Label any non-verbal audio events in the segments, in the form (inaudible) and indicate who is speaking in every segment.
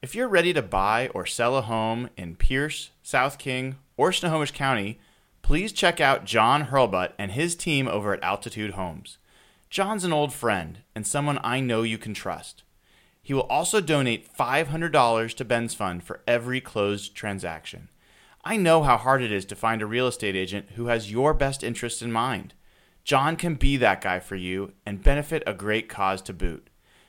Speaker 1: If you're ready to buy or sell a home in Pierce, South King, or Snohomish County, please check out John Hurlbut and his team over at Altitude Homes. John's an old friend and someone I know you can trust. He will also donate $500 to Ben's Fund for every closed transaction. I know how hard it is to find a real estate agent who has your best interest in mind. John can be that guy for you and benefit a great cause to boot.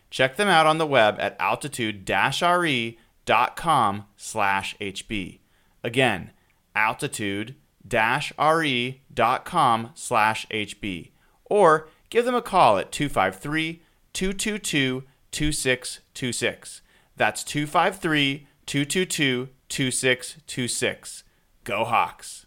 Speaker 1: Check them out on the web at altitude-re.com slash HB. Again, altitude-re.com slash HB. Or give them a call at 253-222-2626. That's 253-222-2626. Go Hawks!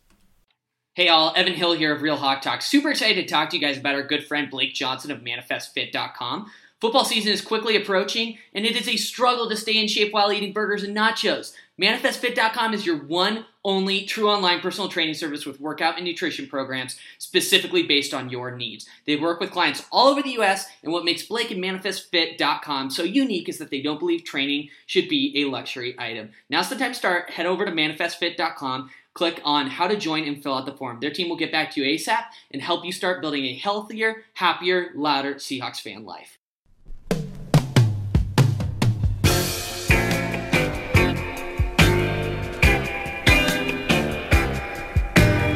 Speaker 2: Hey all, Evan Hill here of Real Hawk Talk. Super excited to talk to you guys about our good friend Blake Johnson of ManifestFit.com. Football season is quickly approaching, and it is a struggle to stay in shape while eating burgers and nachos. ManifestFit.com is your one, only true online personal training service with workout and nutrition programs specifically based on your needs. They work with clients all over the US, and what makes Blake and ManifestFit.com so unique is that they don't believe training should be a luxury item. Now's the time to start. Head over to ManifestFit.com click on how to join and fill out the form. Their team will get back to you ASAP and help you start building a healthier, happier, louder Seahawks fan life.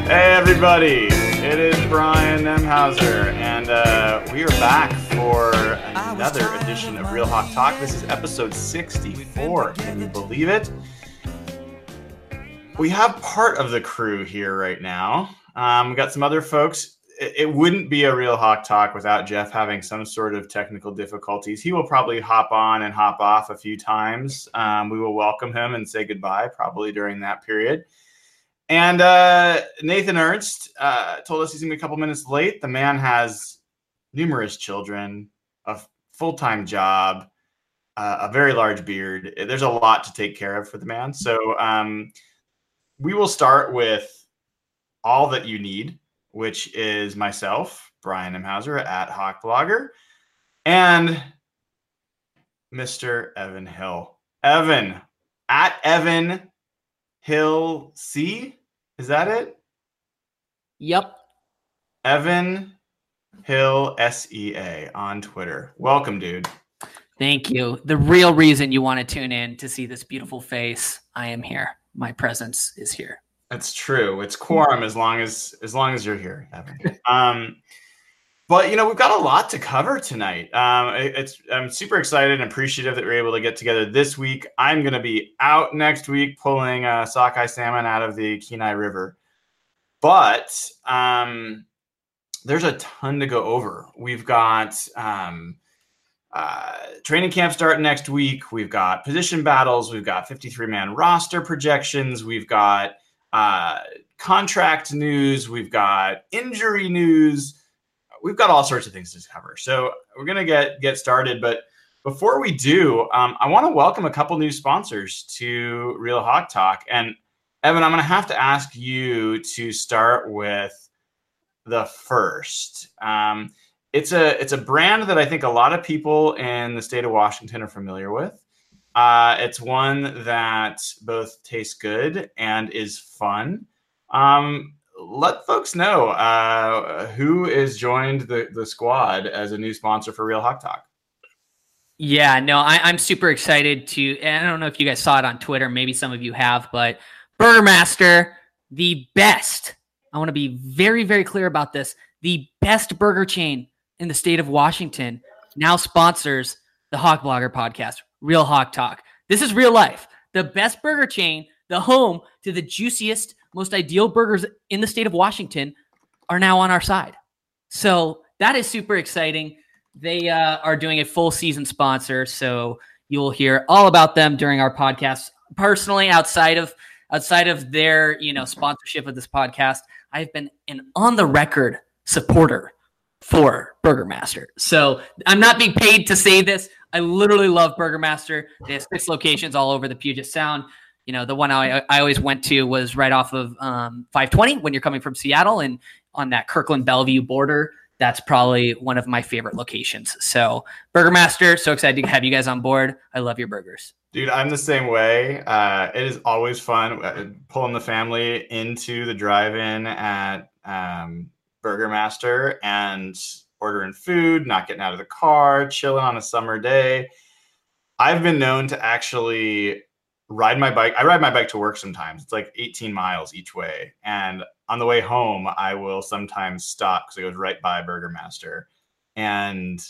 Speaker 1: Hey everybody, it is Brian Nemhauser, and uh, we are back for another edition of Real Hawk Talk. This is episode 64. Can you believe it? We have part of the crew here right now. Um, we got some other folks. It, wouldn't be a Real Hawk Talk without Jeff having some sort of technical difficulties. He will probably hop on and hop off a few times. Um, we will welcome him and say goodbye probably during that period. And uh, Nathan Ernst uh, told us he's going to be a couple minutes late. The man has numerous children, a full time job, uh, a very large beard. There's a lot to take care of for the man. So um, we will start with all that you need, which is myself, Brian Nemhauser at Hawk Blogger, and Mr. Evan Hill. Evan at Evan Hill C. Is that it?
Speaker 2: Yep.
Speaker 1: Evan Hill S E A on Twitter. Welcome, dude.
Speaker 2: Thank you. The real reason you want to tune in to see this beautiful face, I am here. My presence is here.
Speaker 1: That's true. It's quorum as long as as long as you're here, Evan. (laughs) Um, but you know we've got a lot to cover tonight. Um, it's I'm super excited and appreciative that we're able to get together this week. I'm going to be out next week pulling uh, sockeye salmon out of the Kenai River, but um, there's a ton to go over. We've got um, uh, training camp starting next week. We've got position battles. We've got 53 man roster projections. We've got uh, contract news. We've got injury news we've got all sorts of things to cover. So we're gonna get get started, but before we do, um, I want to welcome a couple new sponsors to Real Hawk Talk. And Evan, I'm gonna have to ask you to start with the first. Um, it's a it's a brand that I think a lot of people in the state of Washington are familiar with. Uh, it's one that both tastes good and is fun. Um, let folks know uh, who has joined the, the squad as a new sponsor for Real Hawk Talk.
Speaker 2: Yeah, no, I, am super excited to. I don't know if you guys saw it on Twitter. Maybe some of you have, but Burgermaster, the best. I want to be very, very clear about this. The best burger chain in the state of Washington now sponsors the Hawk Blogger podcast, Real Hawk Talk. This is real life. The best burger chain, the home to the juiciest most ideal burgers in the state of Washington are now on our side. So that is super exciting. They uh, are doing a full season sponsor. So you'll hear all about them during our podcast personally, outside of outside of their you know sponsorship of this podcast, I've been an on the record supporter for Burgermaster. So I'm not being paid to say this. I literally love Burgermaster. They have six locations all over the Puget Sound. You know, the one I, I always went to was right off of um, 520 when you're coming from Seattle and on that Kirkland Bellevue border. That's probably one of my favorite locations. So, Burgermaster, so excited to have you guys on board. I love your burgers.
Speaker 1: Dude, I'm the same way. Uh, it is always fun uh, pulling the family into the drive-in at um, Burgermaster and ordering food, not getting out of the car, chilling on a summer day. I've been known to actually ride my bike. I ride my bike to work sometimes. It's like 18 miles each way. And on the way home, I will sometimes stop because it goes right by Burger Master and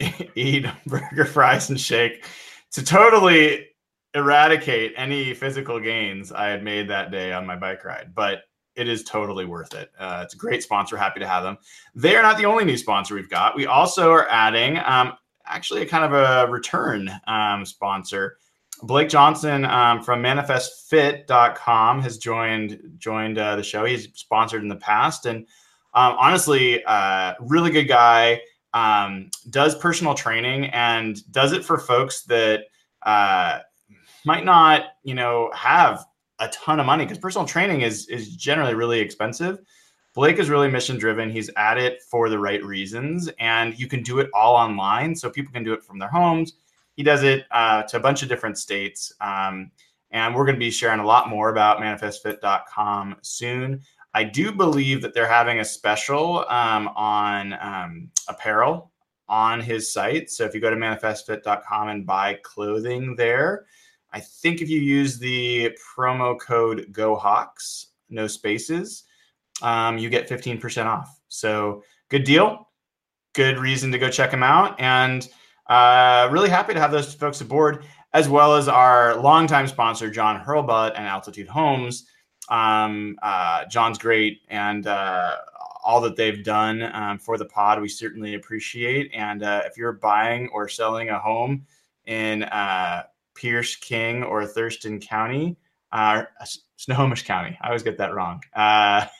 Speaker 1: (laughs) eat (laughs) burger fries and shake to totally eradicate any physical gains I had made that day on my bike ride. But it is totally worth it. Uh, it's a great sponsor. Happy to have them. They are not the only new sponsor we've got. We also are adding um, actually a kind of a return um, sponsor. Blake Johnson um, from ManifestFit.com has joined joined uh, the show. He's sponsored in the past, and um, honestly, uh, really good guy. Um, does personal training and does it for folks that uh, might not, you know, have a ton of money because personal training is is generally really expensive. Blake is really mission driven. He's at it for the right reasons, and you can do it all online, so people can do it from their homes. He does it uh, to a bunch of different states, um, and we're going to be sharing a lot more about ManifestFit.com soon. I do believe that they're having a special um, on um, apparel on his site. So if you go to manifestfit.com and buy clothing there, I think if you use the promo code GoHawks, no spaces, um, you get 15% off. So good deal. Good reason to go check him out. And uh, really happy to have those folks aboard, as well as our longtime sponsor, John Hurlbut and Altitude Homes. Um, uh, John's great, and uh, all that they've done um, for the pod, we certainly appreciate. And uh, if you're buying or selling a home in uh, Pierce King or Thurston County, uh, Snohomish County. I always get that wrong. (laughs)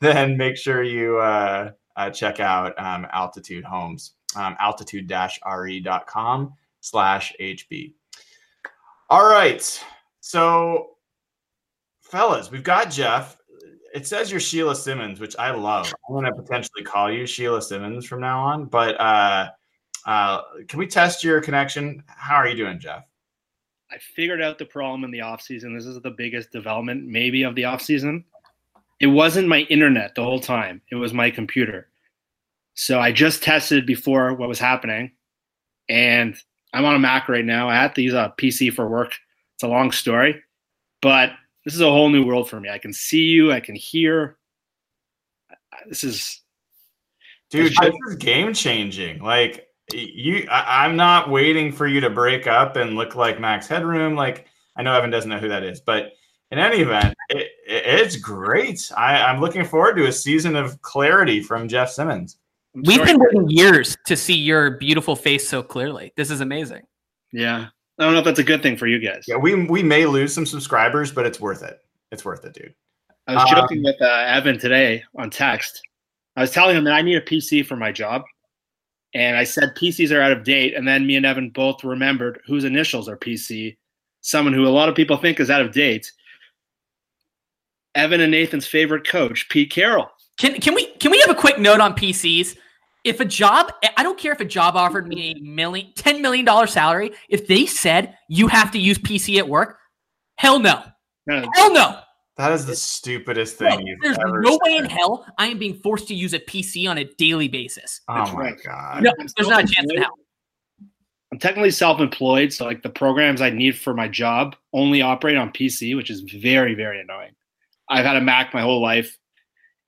Speaker 1: Then make sure you check out um, Altitude Homes, um, altitude-re.com slash HB. All right. So, fellas, we've got Jeff. It says you're Sheila Simmons, which I love. I'm going to potentially call you Sheila Simmons from now on. But uh, uh, can we test your connection? How are you doing, Jeff?
Speaker 3: I figured out the problem in the off season. This is the biggest development maybe of the off season. It wasn't my internet the whole time. It was my computer. So I just tested before what was happening, and I'm on a Mac right now. I had to use a PC for work. It's a long story, but this is a whole new world for me. I can see you. I can hear. This is,
Speaker 1: dude. This is game changing. Like you I, am not waiting for you to break up and look like max headroom like i know evan doesn't know who that is but in any event it, it, it's great I, i'm looking forward to a season of clarity from jeff simmons
Speaker 2: we've been waiting years to see your beautiful face so clearly this is amazing
Speaker 3: yeah i don't know if that's a good thing for you guys
Speaker 1: yeah we we may lose some subscribers but it's worth it it's worth it dude
Speaker 3: i was joking um, with uh, evan today on text i was telling him that i need a pc for my job and I said PCs are out of date. And then me and Evan both remembered whose initials are PC, someone who a lot of people think is out of date. Evan and Nathan's favorite coach, Pete Carroll.
Speaker 2: Can can we can we have a quick note on PCs? If a job, I don't care if a job offered me a (laughs) million, $10 million salary. If they said you have to use PC at work, hell no. no. Hell no.
Speaker 1: That is the stupidest thing no, you've
Speaker 2: There's
Speaker 1: ever
Speaker 2: no
Speaker 1: said.
Speaker 2: way in hell I am being forced to use a PC on a daily basis.
Speaker 1: Oh That's my right. god!
Speaker 2: No, there's not a chance in hell.
Speaker 3: I'm technically self-employed, so like the programs I need for my job only operate on PC, which is very, very annoying. I've had a Mac my whole life,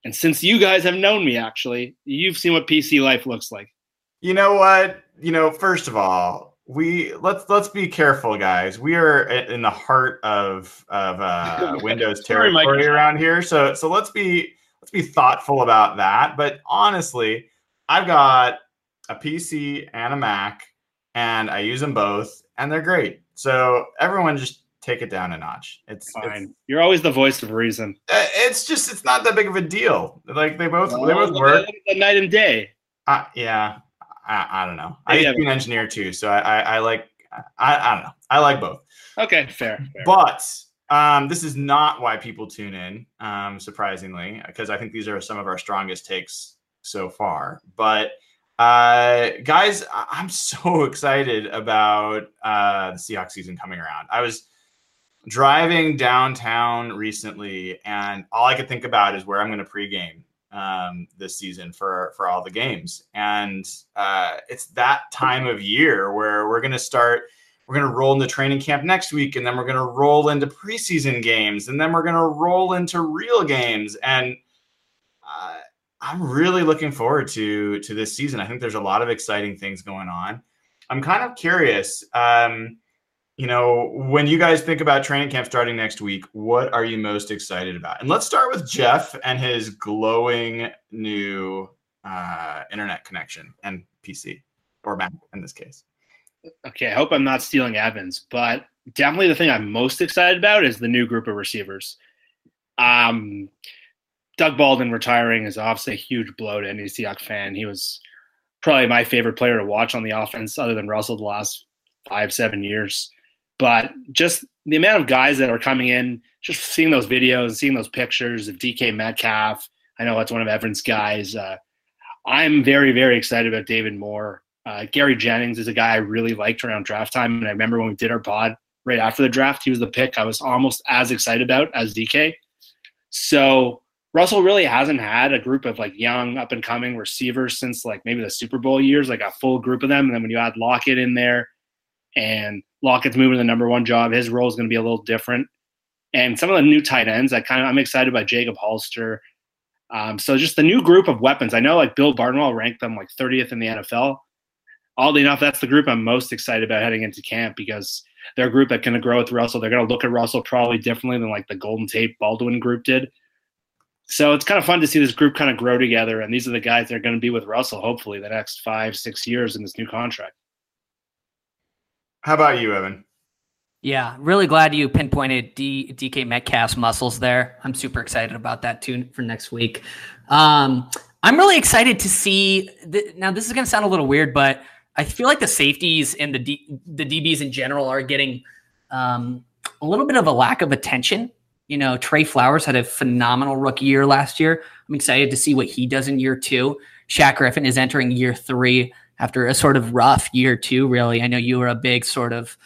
Speaker 3: and since you guys have known me, actually, you've seen what PC life looks like.
Speaker 1: You know what? You know, first of all, we let's let's be careful guys. We are in the heart of of uh, (laughs) windows territory around here. So so let's be let's be thoughtful about that. But honestly i've got a pc and a mac and i use them both and they're great. So everyone just take it down a notch. It's
Speaker 3: Fine.
Speaker 1: It's,
Speaker 3: You're always the voice of reason.
Speaker 1: uh, it's just it's not that big of a deal. Like they both they both work.
Speaker 3: Night and day.
Speaker 1: Uh, yeah, I, I don't know. I used to be an engineer too, so I I, I like I, I don't know. I like both.
Speaker 3: Okay, fair. fair.
Speaker 1: But um, this is not why people tune in, um, surprisingly, because I think these are some of our strongest takes so far. But uh, guys, I'm so (laughs) excited about uh, the Seahawks season coming around. I was driving downtown recently, and all I could think about is where I'm going to pregame um, this season for for all the games. And uh, it's that time of year where we're going to start we're going to roll into training camp next week and then we're going to roll into preseason games and then we're going to roll into real games. And uh, i'm really looking forward to to this season. I think there's a lot of exciting things going on. I'm kind of curious um, you know when you guys think about training camp starting next week what are you most excited about and let's start with jeff and his glowing new uh, internet connection and pc or mac in this case
Speaker 3: Okay, I hope I'm not stealing Evans, but definitely the thing I'm most excited about is the new group of receivers. Um, Doug Baldwin retiring is obviously a huge blow to any Seahawks fan. He was probably my favorite player to watch on the offense, other than Russell, the last five, seven years. But just the amount of guys that are coming in, just seeing those videos, seeing those pictures of DK Metcalf. I know that's one of Evans' guys. Uh, I'm very, very excited about David Moore. Uh, Gary Jennings is a guy I really liked around draft time, and I remember when we did our pod right after the draft, he was the pick I was almost as excited about as DK. So Russell really hasn't had a group of like young up and coming receivers since like maybe the Super Bowl years, like a full group of them. And then when you add Lockett in there, and Lockett's moving to the number one job, his role is going to be a little different. And some of the new tight ends, I kind of I'm excited about Jacob Hollister. Um, so just the new group of weapons. I know like Bill Barnwell ranked them like 30th in the NFL oddly enough, that's the group I'm most excited about heading into camp because they're a group that can grow with Russell. They're going to look at Russell probably differently than like the Golden Tate Baldwin group did. So it's kind of fun to see this group kind of grow together. And these are the guys that are going to be with Russell, hopefully, the next five, six years in this new contract.
Speaker 1: How about you, Evan?
Speaker 2: Yeah, really glad you pinpointed D, DK Metcalf's muscles there. I'm super excited about that too for next week. Um, I'm really excited to see. Th- now, this is going to sound a little weird, but I feel like the safeties and the D, the DBs in general are getting um, a little bit of a lack of attention. You know, Tre Flowers had a phenomenal rookie year last year. I'm excited to see what he does in year two. Shaq Griffin is entering year three after a sort of rough year two. Really, I know you were a big sort of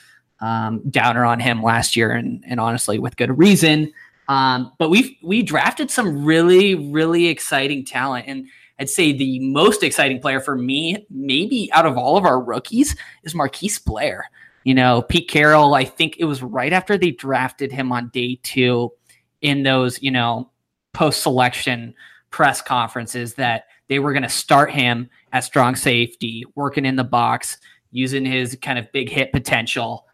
Speaker 2: um, downer on him last year, and and honestly, with good reason. Um, but we we drafted some really really exciting talent, and I'd say the most exciting player for me, maybe out of all of our rookies, is Marquise Blair. You know, Pete Carroll, I think it was right after they drafted him on day two in those, you know, post selection press conferences that they were going to start him at strong safety, working in the box, using his kind of big hit potential.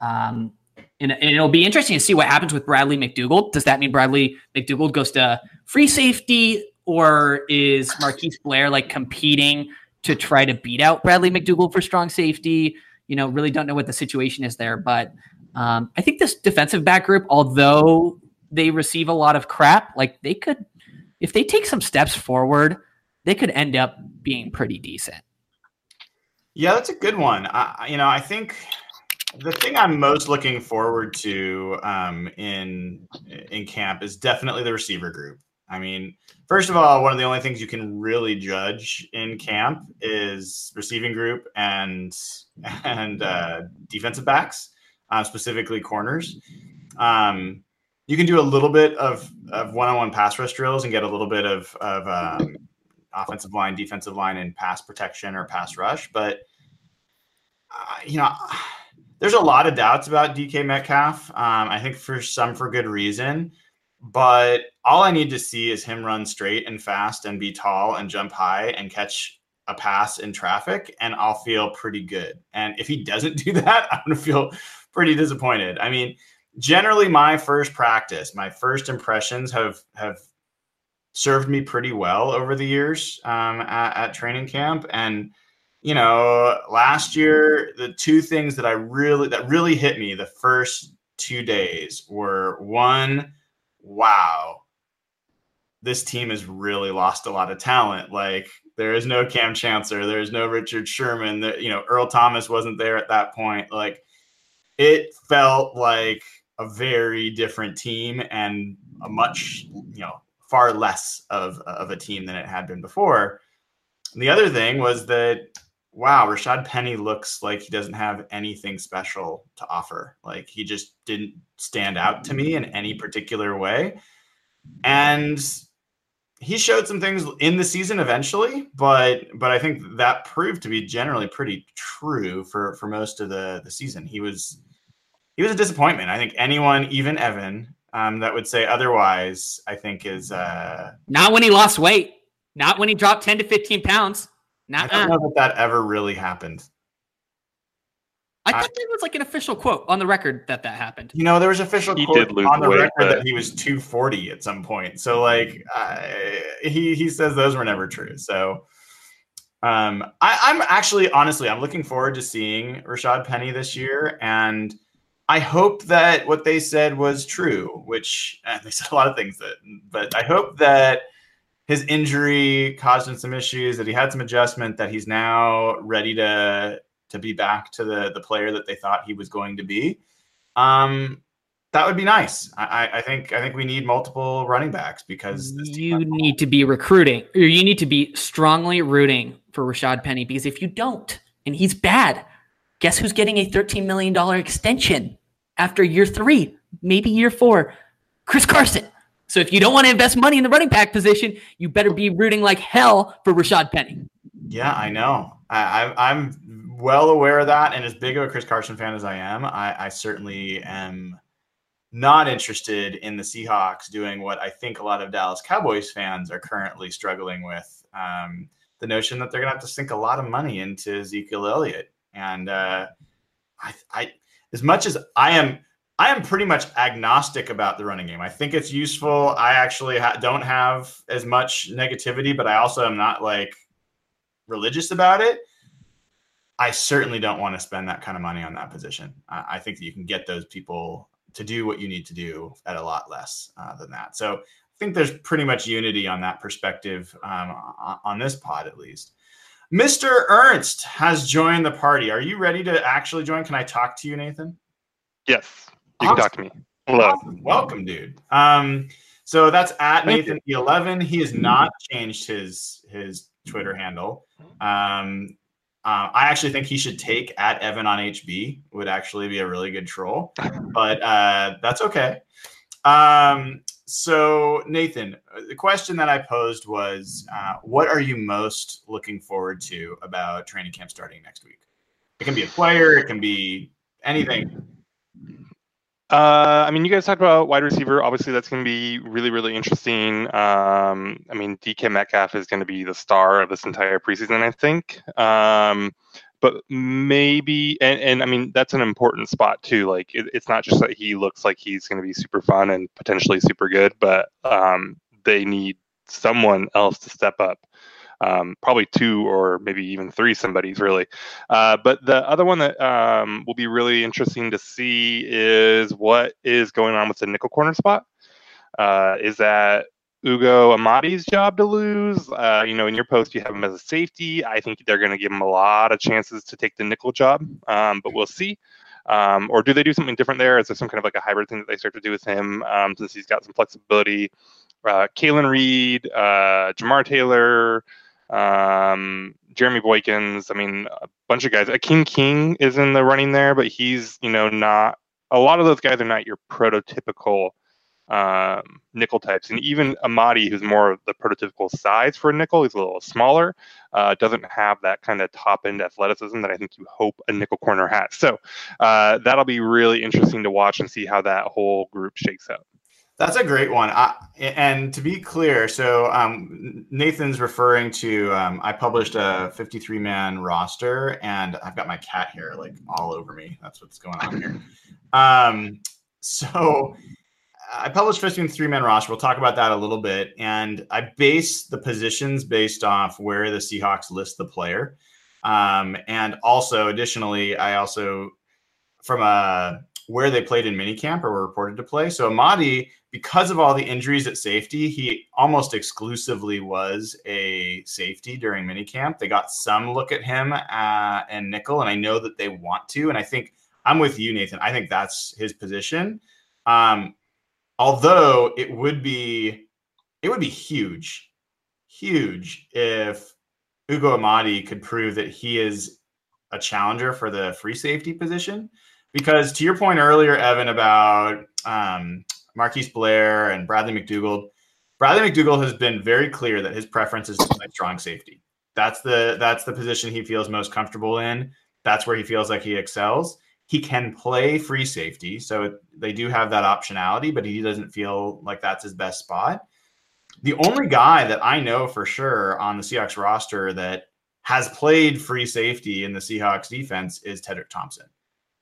Speaker 2: Um, and, and, it'll be interesting to see what happens with Bradley McDougald. Does that mean Bradley McDougald goes to free safety, or is Marquise Blair like competing to try to beat out Bradley McDougald for strong safety? You know, really don't know what the situation is there. But um, I think this defensive back group, although they receive a lot of crap, like they could, if they take some steps forward, they could end up being pretty decent.
Speaker 1: Yeah, that's a good one. I, you know, I think the thing I'm most looking forward to um, in in camp is definitely the receiver group. I mean, first of all, one of the only things you can really judge in camp is receiving group and and uh, defensive backs, uh, specifically corners. Um, you can do a little bit of, of one-on-one pass rush drills and get a little bit of, of um, offensive line, defensive line, and pass protection or pass rush. But uh, you know, there's a lot of doubts about DK Metcalf. Um, I think for some for good reason. But all I need to see is him run straight and fast and be tall and jump high and catch a pass in traffic, and I'll feel pretty good. And if he doesn't (laughs) do that, I'm gonna feel pretty disappointed. I mean, generally, my first practice, my first impressions have have served me pretty well over the years um, at, at training camp, and you know, last year the two things that I really that really hit me the first two days were one, wow, this team has really lost a lot of talent. Like there is no Kam Chancellor, there is no Richard Sherman. That you know Earl Thomas wasn't there at that point. Like it felt like a very different team and a much you know far less of of a team than it had been before. And the other thing was that wow, Rashad Penny looks like he doesn't have anything special to offer. Like he just didn't stand out to me in any particular way. And he showed some things in the season eventually, but but I think that proved to be generally pretty true for for most of the the season. He was he was a disappointment. I think anyone, even Evan, um, that would say otherwise, I think is uh,
Speaker 4: not when he lost weight, not when he dropped ten to fifteen pounds. Not
Speaker 1: I don't know that that ever really happened.
Speaker 4: I thought there was like an official quote on the record that that happened.
Speaker 1: You know, there was official he quote on the weight, record but... that he was 240 at some point. So like uh, he he says those were never true. So um, I, I'm actually honestly I'm looking forward to seeing Rashad Penny this year, and I hope that what they said was true. Which (laughs) they said a lot of things that, but I hope that his injury caused him some issues, that he had some adjustment, that he's now ready to to be back to the the player that they thought he was going to be. Um, that would be nice. I, I think I think we need multiple running backs because
Speaker 4: you need to be recruiting, or you need to be strongly rooting for Rashad Penny because if you don't, and he's bad, guess who's getting a thirteen million dollar extension after year three, maybe year four? Chris Carson. So if you don't want to invest money in the running back position, you better be rooting like hell for Rashad Penny.
Speaker 1: Yeah, I know. I, I'm well aware of that, and as big of a Chris Carson fan as I am, I, I certainly am not interested in the Seahawks doing what I think a lot of Dallas Cowboys fans are currently struggling with. Um, the notion that they're going to have to sink a lot of money into Ezekiel Elliott, and uh, I, I, as much as I am I am pretty much agnostic about the running game. I think it's useful. I actually ha- don't have as much negativity, but I also am not like religious about it. I certainly don't want to spend that kind of money on that position. I, I think that you can get those people to do what you need to do at a lot less uh, than that. So I think there's pretty much unity on that perspective um, on this pod, at least. Mr. Ernst has joined the party. Are you ready to actually join? Can I talk to you, Nathan?
Speaker 5: Yes. You awesome. can talk to me. Hello.
Speaker 1: Awesome. Welcome, dude. Um, so that's at Nathan eleven. He has not changed his his Twitter handle. Um, uh, I actually think he should take at Evan on HB. Would actually be a really good troll, (laughs) but uh, that's okay. Um, so Nathan, the question that I posed was, uh, what are you most looking forward to about training camp starting next week? It can be a player, it can be anything.
Speaker 5: Uh, I mean, you guys talked about wide receiver. Obviously, that's going to be really, really interesting. Um, I mean, DK Metcalf is going to be the star of this entire preseason, I think. Um, but maybe, and, and I mean, that's an important spot too. Like, it, it's not just that he looks like he's going to be super fun and potentially super good, but um, they need someone else to step up um, probably two or maybe even three somebody's really. Uh, but the other one that um, will be really interesting to see is what is going on with the nickel corner spot. Uh, is that Ugo Amadi's job to lose? Uh, you know, in your post, you have him as a safety. I think they're going to give him a lot of chances to take the nickel job, um, but we'll see. Um, or do they do something different there? Is there some kind of like a hybrid thing that they start to do with him um, since he's got some flexibility? Uh, Kalen Reed, uh, Jamar Taylor, um, Jeremy Boykins. I mean, a bunch of guys. Akeem King is in the running there, but he's you know not. A lot of those guys are not your prototypical um, nickel types, and even Amadi, who's more of the prototypical size for a nickel, he's a little smaller. Uh, doesn't have that kind of top end athleticism that I think you hope a nickel corner has. So uh, that'll be really interesting to watch and see how that whole group shakes out.
Speaker 1: That's a great one. I, and to be clear, so um, Nathan's referring to um, I published a 53 man roster, and I've got my cat here like all over me. That's what's going on here. Um, so I published 53 man roster. We'll talk about that a little bit. And I base the positions based off where the Seahawks list the player. Um, and also, additionally, I also, from a where they played in minicamp or were reported to play. So Amadi, because of all the injuries at safety, he almost exclusively was a safety during minicamp. They got some look at him uh, and nickel, and I know that they want to. And I think I'm with you, Nathan. I think that's his position. Um, although it would be it would be huge, huge if Ugo Amadi could prove that he is a challenger for the free safety position. Because to your point earlier, Evan, about um, Marquise Blair and Bradley McDougald, Bradley McDougald has been very clear that his preference is strong safety. That's the that's the position he feels most comfortable in. That's where he feels like he excels. He can play free safety, so they do have that optionality, but he doesn't feel like that's his best spot. The only guy that I know for sure on the Seahawks roster that has played free safety in the Seahawks defense is Tedric Thompson.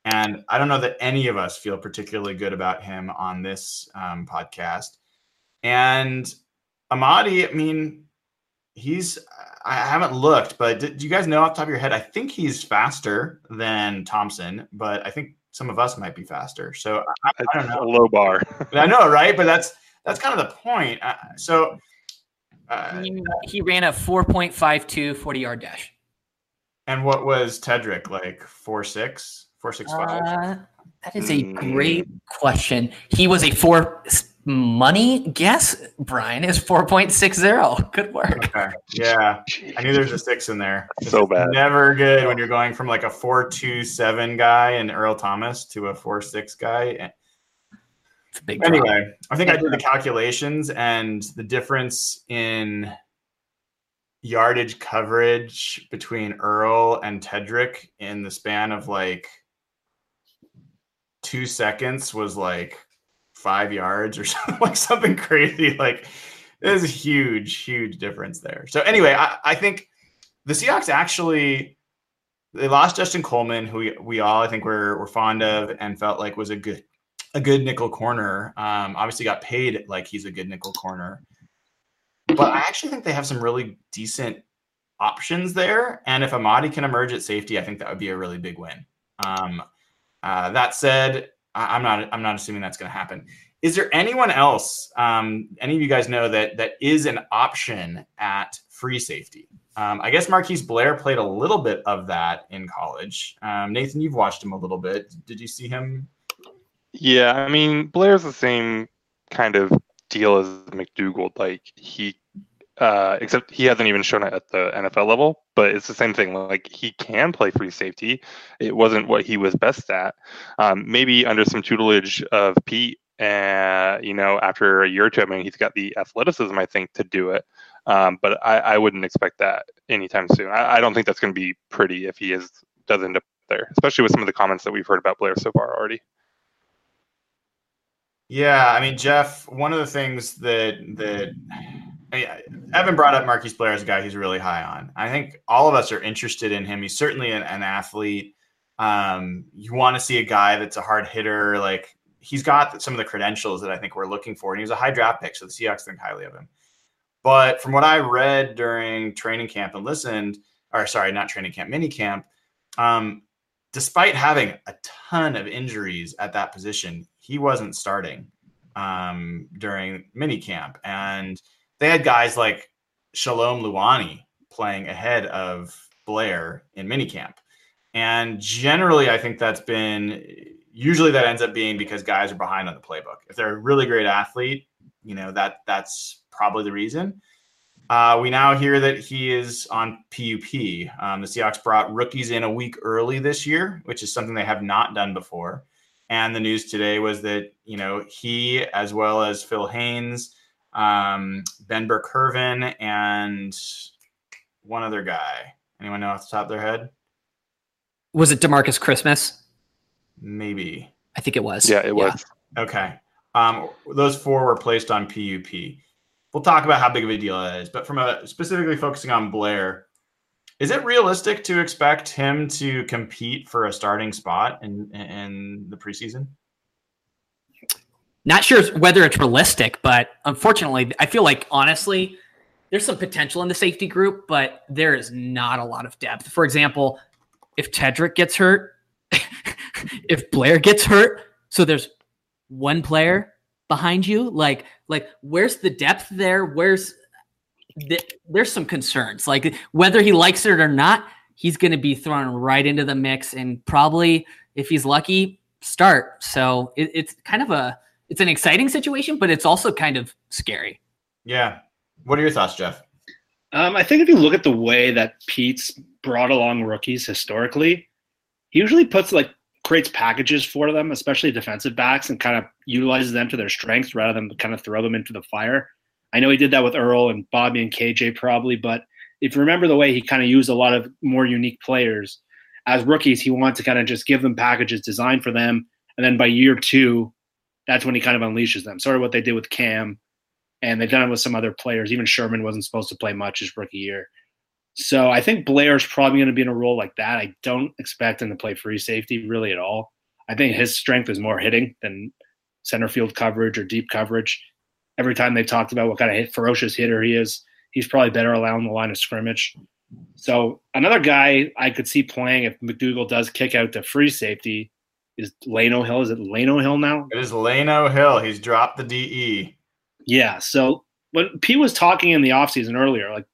Speaker 1: And I don't know that any of us feel particularly good about him on this um, podcast. And Amadi, I mean, he's, I haven't looked, but do you guys know off the top of your head? I think he's faster than Thompson, but I think some of us might be faster. So I, I don't know.
Speaker 5: A low bar. (laughs)
Speaker 1: I know, right? But that's, that's kind of the point. Uh, so
Speaker 2: uh, he, he, ran a 4.52 40 yard dash.
Speaker 1: And what was Tedric like? Four six, four six five. Uh,
Speaker 2: that is a great question. He was a four money guess. Brian is four point six zero. Good work.
Speaker 1: Okay. Yeah, I knew there's a six in there.
Speaker 5: so bad.
Speaker 1: Never good when you're going from like a four two seven guy and Earl Thomas to a four six guy. It's a big anyway, drop. I think I did the calculations and the difference in yardage coverage between Earl and Tedric in the span of like two seconds was like five yards or (laughs) something like something crazy. Like there's a huge, huge difference there. So anyway, I, I think the Seahawks actually they lost Justin Coleman, who we, we all I think we're, we're fond of and felt like was a good a good nickel corner. Um, obviously, got paid like he's a good nickel corner. But I actually think they have some really decent options there. And if Amadi can emerge at safety, I think that would be a really big win. Um, uh, that said, I, am not I'm not assuming that's going to happen. Is there anyone else? Um, any of you guys know that that is an option at free safety? Um, I guess Marquise Blair played a little bit of that in college. Um, Nathan, you've watched him a little bit. Did you see him
Speaker 5: yeah, I mean Blair's the same kind of deal as McDougald. Like he, uh, except he hasn't even shown it at the NFL level. But it's the same thing. Like he can play free safety. It wasn't what he was best at. Um, maybe under some tutelage of Pete, and uh, you know, after a year or two, I mean, he's got the athleticism, I think, to do it. Um, but I, I, wouldn't expect that anytime soon. I, I don't think that's going to be pretty if he is does end up there, especially with some of the comments that we've heard about Blair so far already.
Speaker 1: Yeah, I mean, Jeff, one of the things that that Evan brought up Marquise Blair as a guy he's really high on. I think all of us are interested in him. He's certainly an, an athlete. Um, you want to see a guy that's a hard hitter. Like he's got some of the credentials that I think we're looking for, and he was a high draft pick, so the Seahawks think highly of him. But from what I read during training camp and listened, or sorry, not training camp, mini camp, um, despite having a ton of injuries at that position, he wasn't starting um, during minicamp. And they had guys like Shalom Luani playing ahead of Blair in minicamp. And generally, I think that's been usually that ends up being because guys are behind on the playbook. If they're a really great athlete, you know that that's probably the reason. Uh, we now hear that he is on PUP. Um, the Seahawks brought rookies in a week early this year, which is something they have not done before. And the news today was that you know he, as well as Phil Haynes, um, Ben Burr-Kirven, and one other guy. Anyone know off the top of their head?
Speaker 2: Was it Demarcus Christmas?
Speaker 1: Maybe.
Speaker 2: I think it was.
Speaker 5: Yeah, it yeah. was.
Speaker 1: Okay. Um, those four were placed on PUP we'll talk about how big of a deal that is. But from a specifically focusing on Blair, is it realistic to expect him to compete for a starting spot in in the preseason?
Speaker 2: Not sure whether it's realistic, but unfortunately, I feel like honestly, there's some potential in the safety group, but there is not a lot of depth. For example, if Tedric gets hurt, (laughs) if Blair gets hurt, So there's one player behind you. Like, like where's the depth there? Where's the, there's some concerns. Like whether he likes it or not, he's going to be thrown right into the mix and probably, if he's lucky, start. So it, it's kind of a it's an exciting situation, but it's also kind of scary.
Speaker 1: Yeah. What are your thoughts, Jeff?
Speaker 3: Um, I think if you look at the way that Pete's brought along rookies historically, he usually puts like creates packages for them, especially defensive backs, and kind of utilizes them to their strengths rather than kind of throw them into the fire. I know he did that with Earl and Bobby and KJ probably, but if you remember the way he kind of used a lot of more unique players as rookies, he wanted to kind of just give them packages designed for them, and then by year two, that's when he kind of unleashes them. Sort of what they did with Kam, and they've done it with some other players. Even Sherman wasn't supposed to play much his rookie year. So I think Blair's probably going to be in a role like that. I don't expect him to play free safety really at all. I think his strength is more hitting than center field coverage or deep coverage. Every time they've talked about what kind of hit, ferocious hitter he is, he's probably better along the line of scrimmage. So another guy I could see playing if McDougald does kick out to free safety is Lano Hill. Is it Lano Hill now?
Speaker 1: It is Lano Hill. He's dropped the DE.
Speaker 3: Yeah. So when P was talking in the offseason earlier, like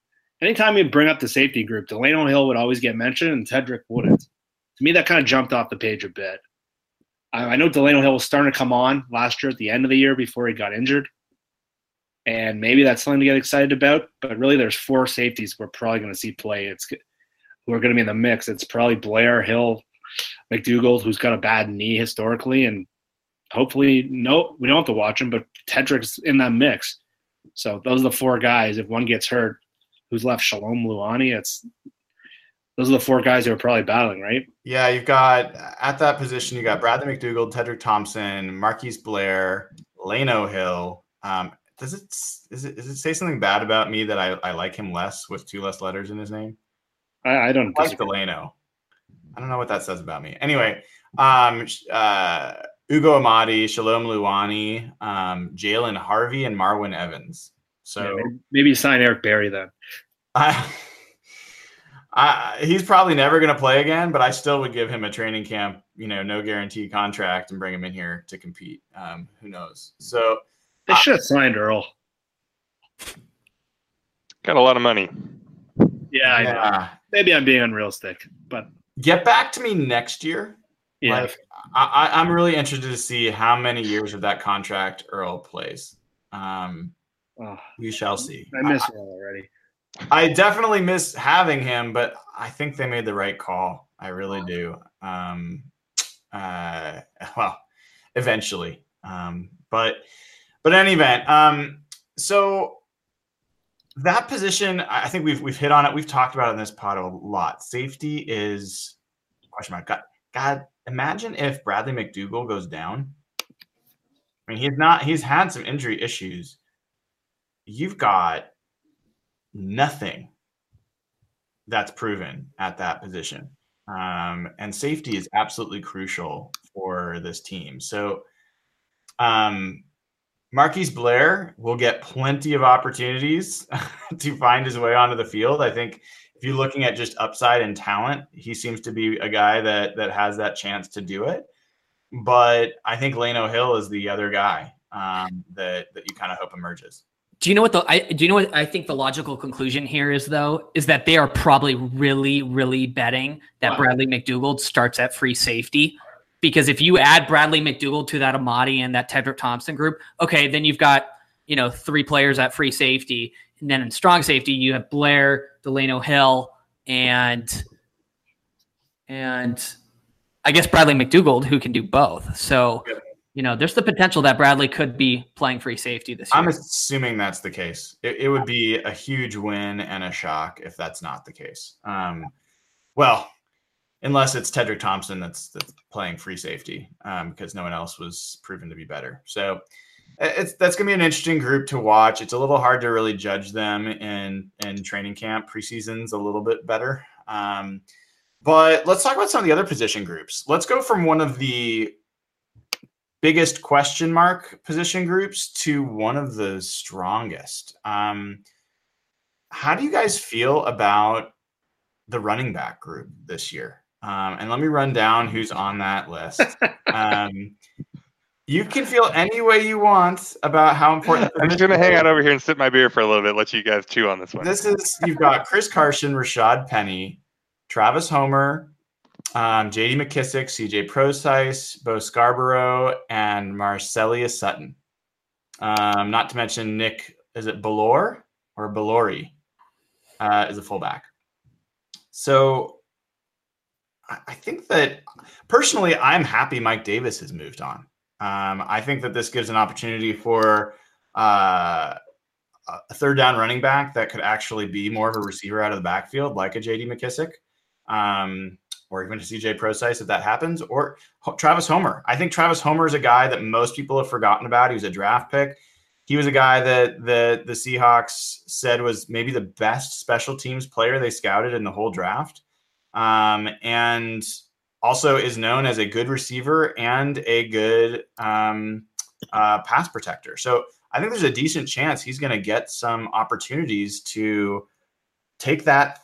Speaker 3: anytime you bring up the safety group, Delano Hill would always get mentioned and Tedric wouldn't. To me, that kind of jumped off the page a bit. I, I know Delano Hill was starting to come on last year at the end of the year before he got injured. And maybe that's something to get excited about. But really, there's four safeties we're probably going to see play. It's who are going to be in the mix. It's probably Blair, Hill, McDougald, who's got a bad knee historically, and hopefully, no, we don't have to watch him, but Tedric's in that mix. So those are the four guys. If one gets hurt, who's left? Shalom Luani. It's those are the four guys who are probably battling, right?
Speaker 1: Yeah, you've got at that position, you got Bradley McDougald, Tedric Thompson, Marquise Blair, Lano Hill. Um, does it is it does it say something bad about me that I, I like him less with two less letters in his name?
Speaker 3: I, I don't
Speaker 1: I like Delano. I don't know what that says about me. Anyway, um, uh, Ugo Amadi, Shalom Luani, um, Jalen Harvey, and Marwin Evans. So
Speaker 3: yeah, maybe, maybe sign Eric Berry then. (laughs)
Speaker 1: I, I, he's probably never going to play again, but I still would give him a training camp, you know, no guarantee contract and bring him in here to compete. Um, who knows? So
Speaker 3: they should have signed Earl.
Speaker 5: Got a lot of money.
Speaker 3: Yeah, yeah. maybe I'm being unrealistic, but
Speaker 1: get back to me next year.
Speaker 3: Yeah,
Speaker 1: like, I, I'm really interested to see how many years of that contract Earl plays. Um, oh, we shall see.
Speaker 3: I miss Earl already.
Speaker 1: I definitely miss having him, but I think they made the right call. I really do. Um, uh, (laughs) well, eventually. Um, but but in any event, um, so that position, I think we've we've hit on it. We've talked about it in this pod a lot. Safety is question mark. God, God, imagine if Bradley McDougald goes down. I mean, he's not. He's had some injury issues. You've got nothing that's proven at that position, um, and safety is absolutely crucial for this team. So, um, Marquise Blair will get plenty of opportunities (laughs) to find his way onto the field. I think if you're looking at just upside and talent, he seems to be a guy that that has that chance to do it. But I think Lano Hill is the other guy um, that that you kind of hope emerges.
Speaker 2: Do you know what the I do you know what I think the logical conclusion here is though is that they are probably really really betting that wow. Bradley McDougald starts at free safety because if you add Bradley McDougald to that Amadi and that Tedric Thompson group, okay, then you've got you know three players at free safety, and then in strong safety you have Blair, Delano Hill, and and I guess Bradley McDougald who can do both. So you know, there's the potential that Bradley could be playing free safety this year.
Speaker 1: I'm assuming that's the case. It, it would be a huge win and a shock if that's not the case. Um, well, unless it's Tedric Thompson that's that's playing free safety um, because no one else was proven to be better. So it's that's gonna be an interesting group to watch. It's a little hard to really judge them in in training camp. Preseason's a little bit better. Um, but let's talk about some of the other position groups. Let's go from one of the biggest question mark position groups to one of the strongest. Um, how do you guys feel about the running back group this year? Um, and let me run down who's on that list. (laughs) um, You can feel any way you want about how important. (laughs)
Speaker 5: I'm just gonna hang out over here and sip my beer for a little bit. Let you guys chew on this one.
Speaker 1: This is you've got Chris Carson, Rashad Penny, Travis Homer, um, J.D. McKissic, C.J. Prosise, Bo Scarborough, and Marcelius Sutton. Um, not to mention Nick. Is it Bellore or Bellori? Uh, is a fullback. So I think that personally, I'm happy Mike Davis has moved on. Um, I think that this gives an opportunity for uh, a third down running back that could actually be more of a receiver out of the backfield, like a JD McKissic, um, or even a CJ Prosise if that happens, or Travis Homer. I think Travis Homer is a guy that most people have forgotten about. He was a draft pick. He was a guy that the the Seahawks said was maybe the best special teams player they scouted in the whole draft, um, and also is known as a good receiver and a good um, uh, pass protector. So I think there's a decent chance he's going to get some opportunities to take that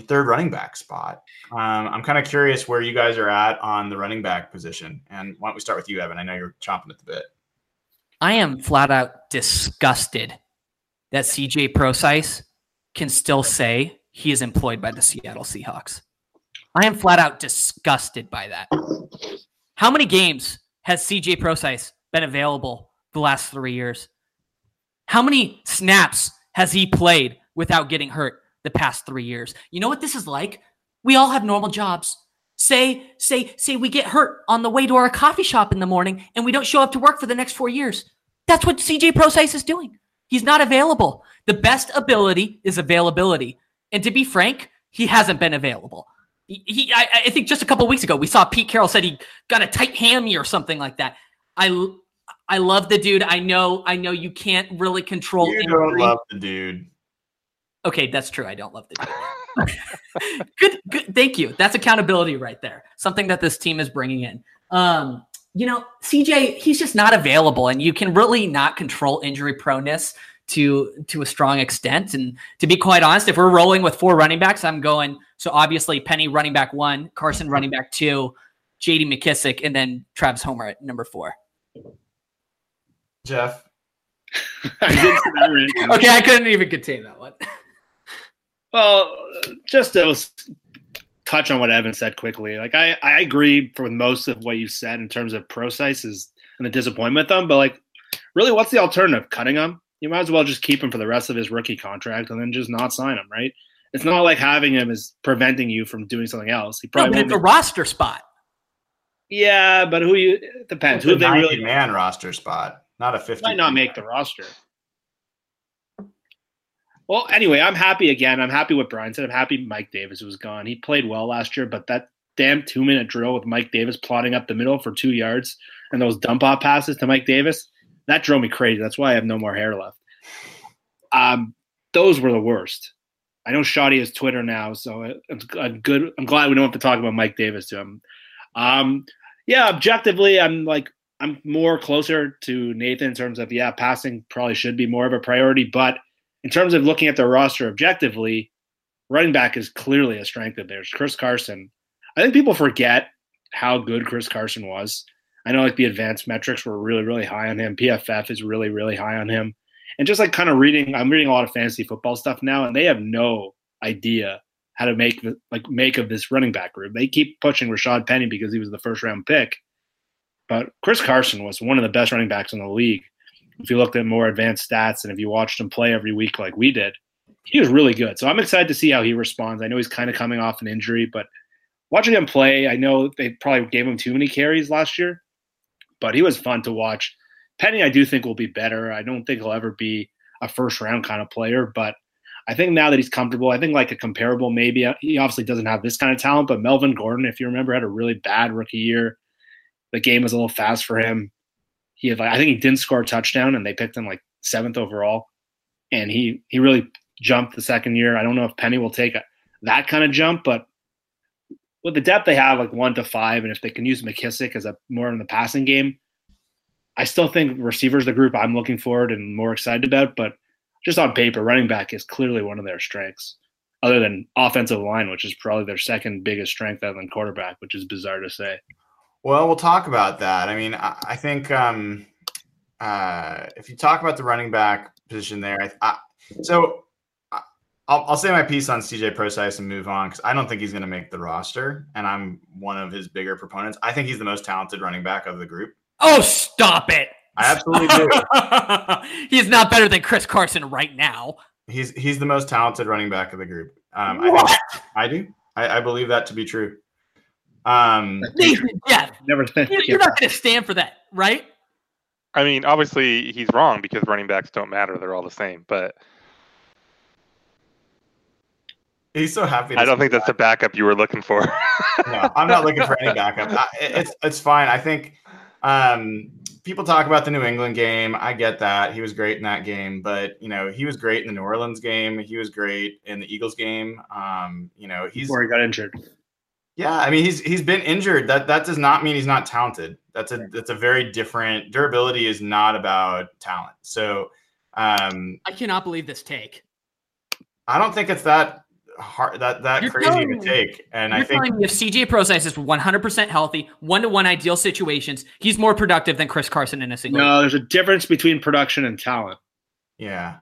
Speaker 1: third running back spot. Um, I'm kind of curious where you guys are at on the running back position. And why don't we start with you, Evan? I know you're chomping at the bit.
Speaker 2: I am flat out disgusted that CJ Prosise can still say he is employed by the Seattle Seahawks. I am flat out disgusted by that. How many games has CJ Prosise been available the last three years? How many snaps has he played without getting hurt the past three years? You know what this is like? We all have normal jobs. Say, say, say we get hurt on the way to our coffee shop in the morning and we don't show up to work for the next four years. That's what CJ Prosise is doing. He's not available. The best ability is availability. And to be frank, he hasn't been available. He, I, I think just a couple weeks ago, we saw Pete Carroll said he got a tight hammy or something like that. I, I love the dude. I know, I know you can't really control.
Speaker 1: You don't love the dude.
Speaker 2: Okay, that's true. I don't love the dude. (laughs) good, good. Thank you. That's accountability right there. Something that this team is bringing in. Um, you know, CJ, he's just not available, and you can really not control injury proneness to to a strong extent. And to be quite honest, if we're rolling with four running backs, I'm going. So obviously, Penny running back one, Carson running back two, J.D. McKissic, and then Travis Homer at number four.
Speaker 1: Jeff. (laughs)
Speaker 3: I did see that ranking.
Speaker 2: Okay, I couldn't even contain that one. (laughs)
Speaker 3: Well, just to touch on what Evan said quickly. Like I, I agree for most of what you said in terms of Prosise is and the disappointment with them, but like really what's the alternative? Cutting him? You might as well just keep him for the rest of his rookie contract and then just not sign him, right? It's not like having him is preventing you from doing something else. He
Speaker 2: No,
Speaker 3: probably
Speaker 2: but
Speaker 3: won't
Speaker 2: it's a
Speaker 3: be-
Speaker 2: roster spot.
Speaker 3: Yeah, but who you it depends.
Speaker 1: It's
Speaker 3: Who
Speaker 1: a
Speaker 3: they really
Speaker 1: man roster spot, not a 50.
Speaker 3: might not make the roster. Well, anyway, I'm happy again. I'm happy with Brian said. I'm happy Mike Davis was gone. He played well last year, but that damn two minute drill with Mike Davis plotting up the middle for two yards and those dump off passes to Mike Davis, that drove me crazy. That's why I have no more hair left. Um, those were the worst. I know Schotty has Twitter now, so I'm good. I'm glad we don't have to talk about Mike Davis to him. Um, yeah, objectively, I'm like I'm more closer to Nathan in terms of yeah, passing probably should be more of a priority, but in terms of looking at the roster objectively, running back is clearly a strength of theirs. Chris Carson. I think people forget how good Chris Carson was. I know like the advanced metrics were really, really high on him. PFF is really, really high on him. And just like kind of reading, I'm reading a lot of fantasy football stuff now, and they have no idea how to make like make of this running back group. They keep pushing Rashaad Penny because he was the first round pick, but Chris Carson was one of the best running backs in the league. If you looked at more advanced stats and if you watched him play every week like we did, he was really good. So I'm excited to see how he responds. I know he's kind of coming off an injury, but watching him play, I know they probably gave him too many carries last year, but he was fun to watch. Penny, I do think will be better. I don't think he'll ever be a first round kind of player, but I think now that he's comfortable, I think like a comparable maybe. Uh, he obviously doesn't have this kind of talent, but Melvin Gordon, if you remember, had a really bad rookie year. The game was a little fast for him. He had I think he didn't score a touchdown, and they picked him like seventh overall, and he he really jumped the second year. I don't know if Penny will take a, that kind of jump, but with the depth they have, like one to five, and if they can use McKissic as a more in the passing game, I still think receivers the group I'm looking forward and more excited about. But just on paper, running back is clearly one of their strengths, other than offensive line, which is probably their second biggest strength other than quarterback, which is bizarre to say.
Speaker 1: Well, we'll talk about that. I mean, I, I think um, uh, if you talk about the running back position there, I, I, so I'll, I'll say my piece on CJ Prosise and move on because I don't think he's going to make the roster, and I'm one of his bigger proponents. I think he's the most talented running back of the group.
Speaker 2: Oh, stop it.
Speaker 1: I absolutely do. (laughs)
Speaker 2: He's not better than Chris Carson right now.
Speaker 1: He's he's the most talented running back of the group. Um, I, think,
Speaker 2: What?
Speaker 1: I do. I, I believe that to be true. Um,
Speaker 2: Nathan Jeff,
Speaker 3: Never
Speaker 2: you're, you're not going to stand for that, right?
Speaker 5: I mean, obviously he's wrong because running backs don't matter; they're all the same. But
Speaker 1: he's so happy. To
Speaker 5: I don't think that's the backup you were looking for.
Speaker 1: no, I'm not looking for any (laughs) backup. I, it's it's fine. I think um, people talk about the New England game. I get that he was great in that game, but you know he was great in the New Orleans game. He was great in the Eagles game. Um, you know he's
Speaker 3: Before he got injured.
Speaker 1: yeah. I mean he's he's been injured. That that does not mean he's not talented. That's a that's a very different. Durability is not about talent. So um,
Speaker 2: I cannot believe this take.
Speaker 1: I don't think it's that hard that that
Speaker 2: You're
Speaker 1: crazy to take. And I
Speaker 2: You're
Speaker 1: think
Speaker 2: me if CJ Prosise is 100% healthy, one to one ideal situations, he's more productive than Chris Carson in a single.
Speaker 3: No, there's a difference between production and talent.
Speaker 1: yeah.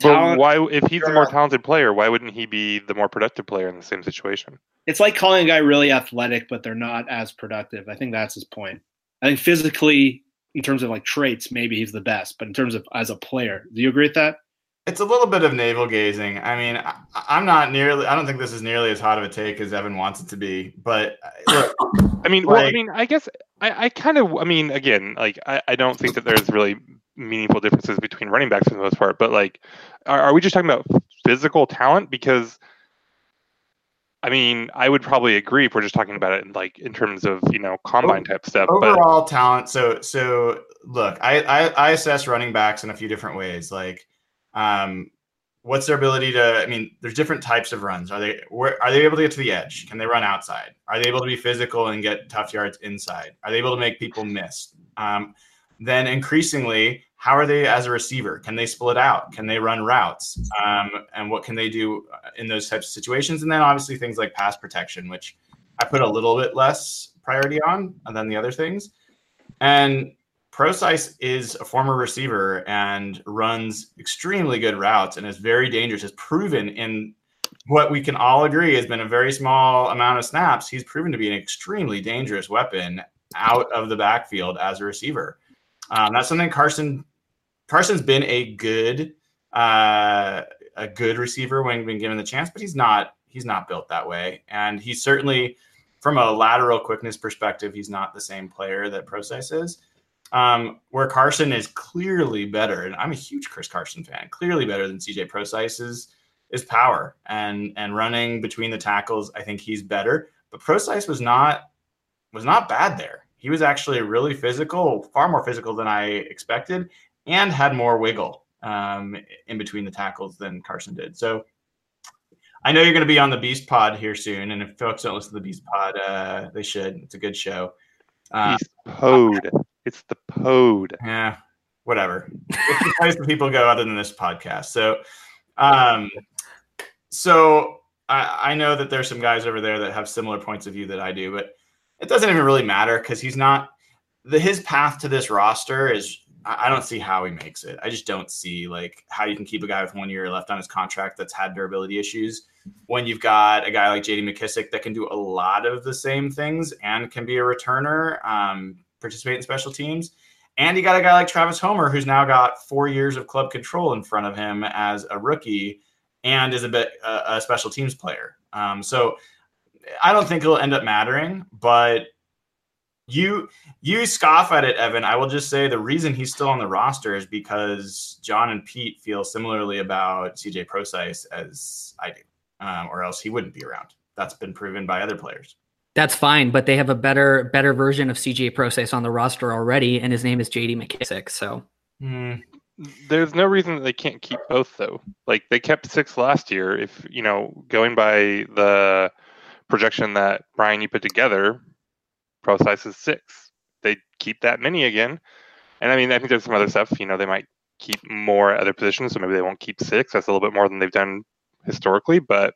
Speaker 5: but
Speaker 3: Talent,
Speaker 5: why, if he's the more talented player, why wouldn't he be the more productive player in the same situation?
Speaker 3: it's like calling a guy really athletic, but they're not as productive. I think that's his point. I think physically, in terms of like traits, maybe he's the best, but in terms of as a player, do you agree with that?
Speaker 1: It's a little bit of navel gazing. I mean, I, I'm not nearly. I don't think this is nearly as hot of a take as Evan wants it to be. But uh, look,
Speaker 5: I mean, well, I mean, I guess I, I kind of, I mean, again, like I, I don't think that there's really meaningful differences between running backs for the most part. But like, are, are we just talking about physical talent? Because, I mean, I would probably agree if we're just talking about it in like in terms of you know combine type stuff. But
Speaker 1: overall talent. So, so look, I, I I assess running backs in a few different ways. Like, um, what's their ability to? I mean, there's different types of runs. Are they where are they able to get to the edge? Can they run outside? Are they able to be physical and get tough yards inside? Are they able to make people miss? Um, then increasingly, how are they as a receiver? Can they split out? Can they run routes? Um, and what can they do in those types of situations? And then obviously things like pass protection, which I put a little bit less priority on than the other things. And Prosise is a former receiver and runs extremely good routes and is very dangerous. Has proven in what we can all agree has been a very small amount of snaps. He's proven to be an extremely dangerous weapon out of the backfield as a receiver. Um, that's something Carson Carson's been a good uh, a good receiver when when given the chance, but he's not he's not built that way, and he's certainly from a lateral quickness perspective, he's not the same player that Prosise is. Um, where Carson is clearly better, and I'm a huge Chris Carson fan, clearly better than CJ Prosise is is power and and running between the tackles. I think he's better, but Prosise was not was not bad there. He was actually really physical, far more physical than I expected, and had more wiggle um, in between the tackles than Carson did. So I know you're going to be on the Beast Pod here soon, and if folks don't listen to the Beast Pod, uh, they should. It's a good show. Uh,
Speaker 5: he's pod. It's the pod.
Speaker 1: yeah, whatever. It's the place that people go other than this podcast. So, um, so I, I know that there's some guys over there that have similar points of view that I do, but it doesn't even really matter because he's not the his path to this roster is. I don't see how he makes it. I just don't see like how you can keep a guy with one year left on his contract that's had durability issues when you've got a guy like JD McKissic that can do a lot of the same things and can be a returner, um, participate in special teams. And you got a guy like Travis Homer who's now got four years of club control in front of him as a rookie and is a bit uh, a special teams player. Um, so I don't think it'll end up mattering, but you you scoff at it, Evan. I will just say the reason he's still on the roster is because John and Pete feel similarly about CJ Prosise as I do, um, or else he wouldn't be around. That's been proven by other players.
Speaker 2: That's fine, but they have a better better version of CJ Prosise on the roster already, and his name is JD McKissic. So hmm.
Speaker 5: There's no reason that they can't keep both though. Like they kept six last year. If you know, going by the projection that Brian you put together, Prosise is six. They keep that many again. And I mean, I think there's some other stuff. You know, they might keep more other positions, so maybe they won't keep six. That's a little bit more than they've done historically, but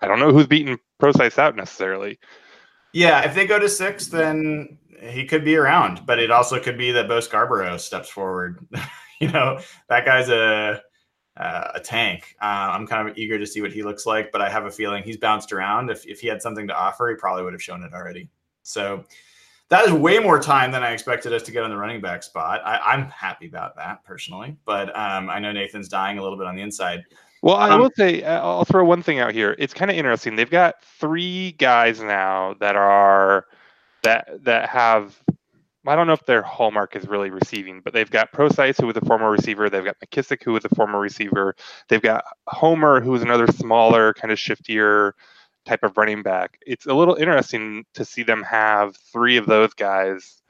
Speaker 5: I don't know who's beaten Prosise out necessarily.
Speaker 1: Yeah, if they go to six, then he could be around, but it also could be that Bo Scarborough steps forward. (laughs) you know, that guy's a uh, a tank. Uh, I'm kind of eager to see what he looks like, but I have a feeling he's bounced around. If if he had something to offer, he probably would have shown it already. So that is way more time than I expected us to get on the running back spot. I, am happy about that personally, but um, I know Nathan's dying a little bit on the inside.
Speaker 5: Well, I um, will say, uh, I'll throw one thing out here. It's kind of interesting. They've got three guys now that are that that have. I don't know if their hallmark is really receiving, but they've got Prosise, who was a former receiver. They've got McKissic, who was a former receiver. They've got Homer, who is another smaller, kind of shiftier type of running back. It's a little interesting to see them have three of those guys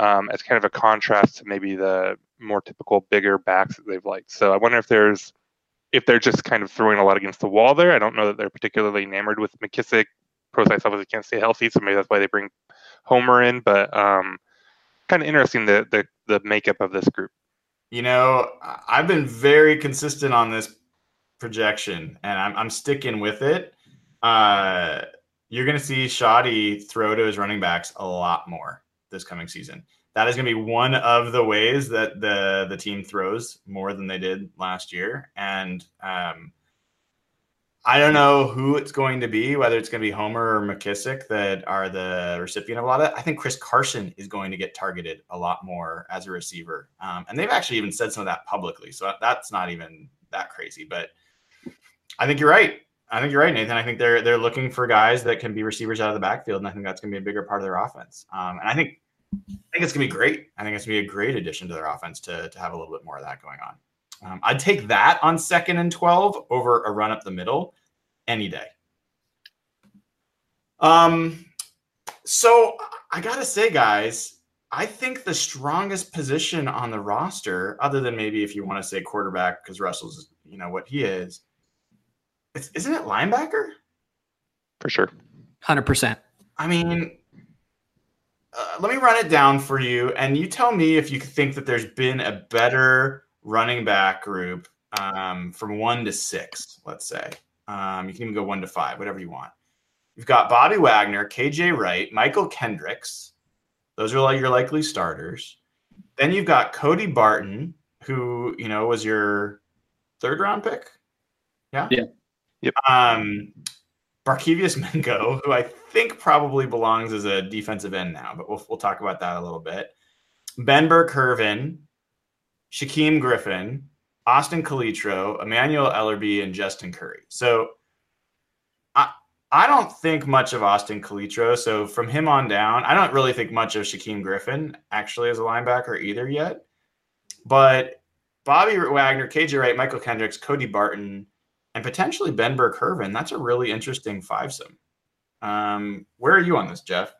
Speaker 5: um, as kind of a contrast to maybe the more typical bigger backs that they've liked. So I wonder if there's if they're just kind of throwing a lot against the wall there. I don't know that they're particularly enamored with McKissic. Prosise obviously can't stay healthy, so maybe that's why they bring Homer in. But um, kind of interesting the, the the makeup of this group.
Speaker 1: You know, I've been very consistent on this projection, and I'm, I'm sticking with it. Uh, you're going to see Schotty throw to his running backs a lot more this coming season that is going to be one of the ways that the the team throws more than they did last year. And um, I don't know who it's going to be, whether it's going to be Homer or McKissic that are the recipient of a lot of. I think Chris Carson is going to get targeted a lot more as a receiver. Um, and they've actually even said some of that publicly. So that's not even that crazy. But I think you're right. I think you're right, Nathan. I think they're they're looking for guys that can be receivers out of the backfield, and I think that's going to be a bigger part of their offense. Um, and I think I think it's gonna be great. I think it's gonna be a great addition to their offense to, to have a little bit more of that going on. Um, I'd take that on second and 12 over a run up the middle any day. Um, so I gotta say, guys, I think the strongest position on the roster, other than maybe if you want to say quarterback, because Russell's, you know, what he is, isn't it linebacker?
Speaker 5: For sure.
Speaker 2: 100%.
Speaker 1: I mean, uh, let me run it down for you, and you tell me if you think that there's been a better running back group um, from one to six, let's say. Um, you can even go one to five, whatever you want. You've got Bobby Wagner, KJ Wright, Mychal Kendricks. Those are like your likely starters. Then you've got Cody Barton, who you know was your third round pick. Yeah.
Speaker 3: Yeah.
Speaker 1: Yep. Um, Barkevious (laughs) Mingo, who I think probably belongs as a defensive end now, but we'll, we'll talk about that a little bit. Ben Burr-Kirven, Shaquem Griffin, Austin Calitro, Emmanuel Ellerbe, and Justin Currie. So I I don't think much of Austin Calitro. So from him on down, I don't really think much of Shaquem Griffin actually as a linebacker either yet. But Bobby Wagner, KJ Wright, Mychal Kendricks, Cody Barton, and potentially Ben Burr-Kirven. That's a really interesting fivesome. Um, where are you on this, Jeff?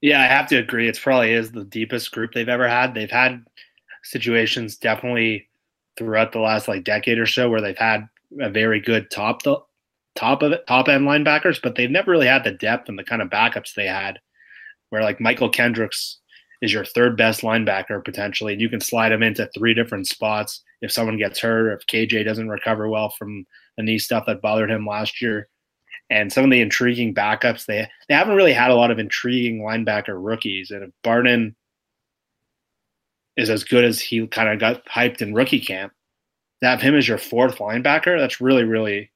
Speaker 3: Yeah, I have to agree. It's probably is the deepest group they've ever had. They've had situations definitely throughout the last like decade or so where they've had a very good top the top of it, top end linebackers, but they've never really had the depth and the kind of backups they had. Where like Mychal Kendricks is your third best linebacker potentially, and you can slide him into three different spots if someone gets hurt or if KJ doesn't recover well from the knee stuff that bothered him last year. And some of the intriguing backups, they they haven't really had a lot of intriguing linebacker rookies. And if Barton is as good as he kind of got hyped in rookie camp, to have him as your fourth linebacker, that's really, really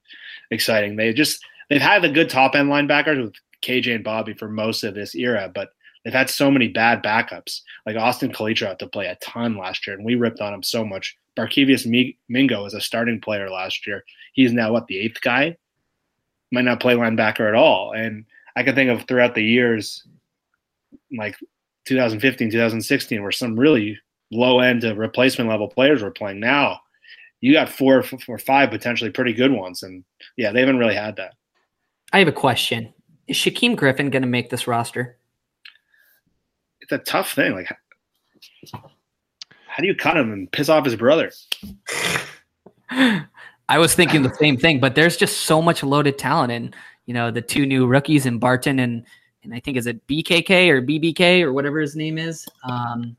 Speaker 3: exciting. They just they've had the good top end linebackers with KJ and Bobby for most of this era, but they've had so many bad backups. Like Austin Calitro had to play a ton last year, and we ripped on him so much. Barkevious Mingo was a starting player last year. He's now what the eighth guy. Might not play linebacker at all. And I can think of throughout the years, like 2015, 2016, where some really low end to uh, replacement level players were playing. Now you got four or five potentially pretty good ones, and yeah, they haven't really had that.
Speaker 2: I have a question: Is Shaquem Griffin going to make this roster?
Speaker 3: It's a tough thing. Like, how do you cut him and piss off his brother? (laughs)
Speaker 2: I was thinking the same thing, but there's just so much loaded talent, and you know the two new rookies in Barton and and I think is it BKK or BBK or whatever his name is. Um,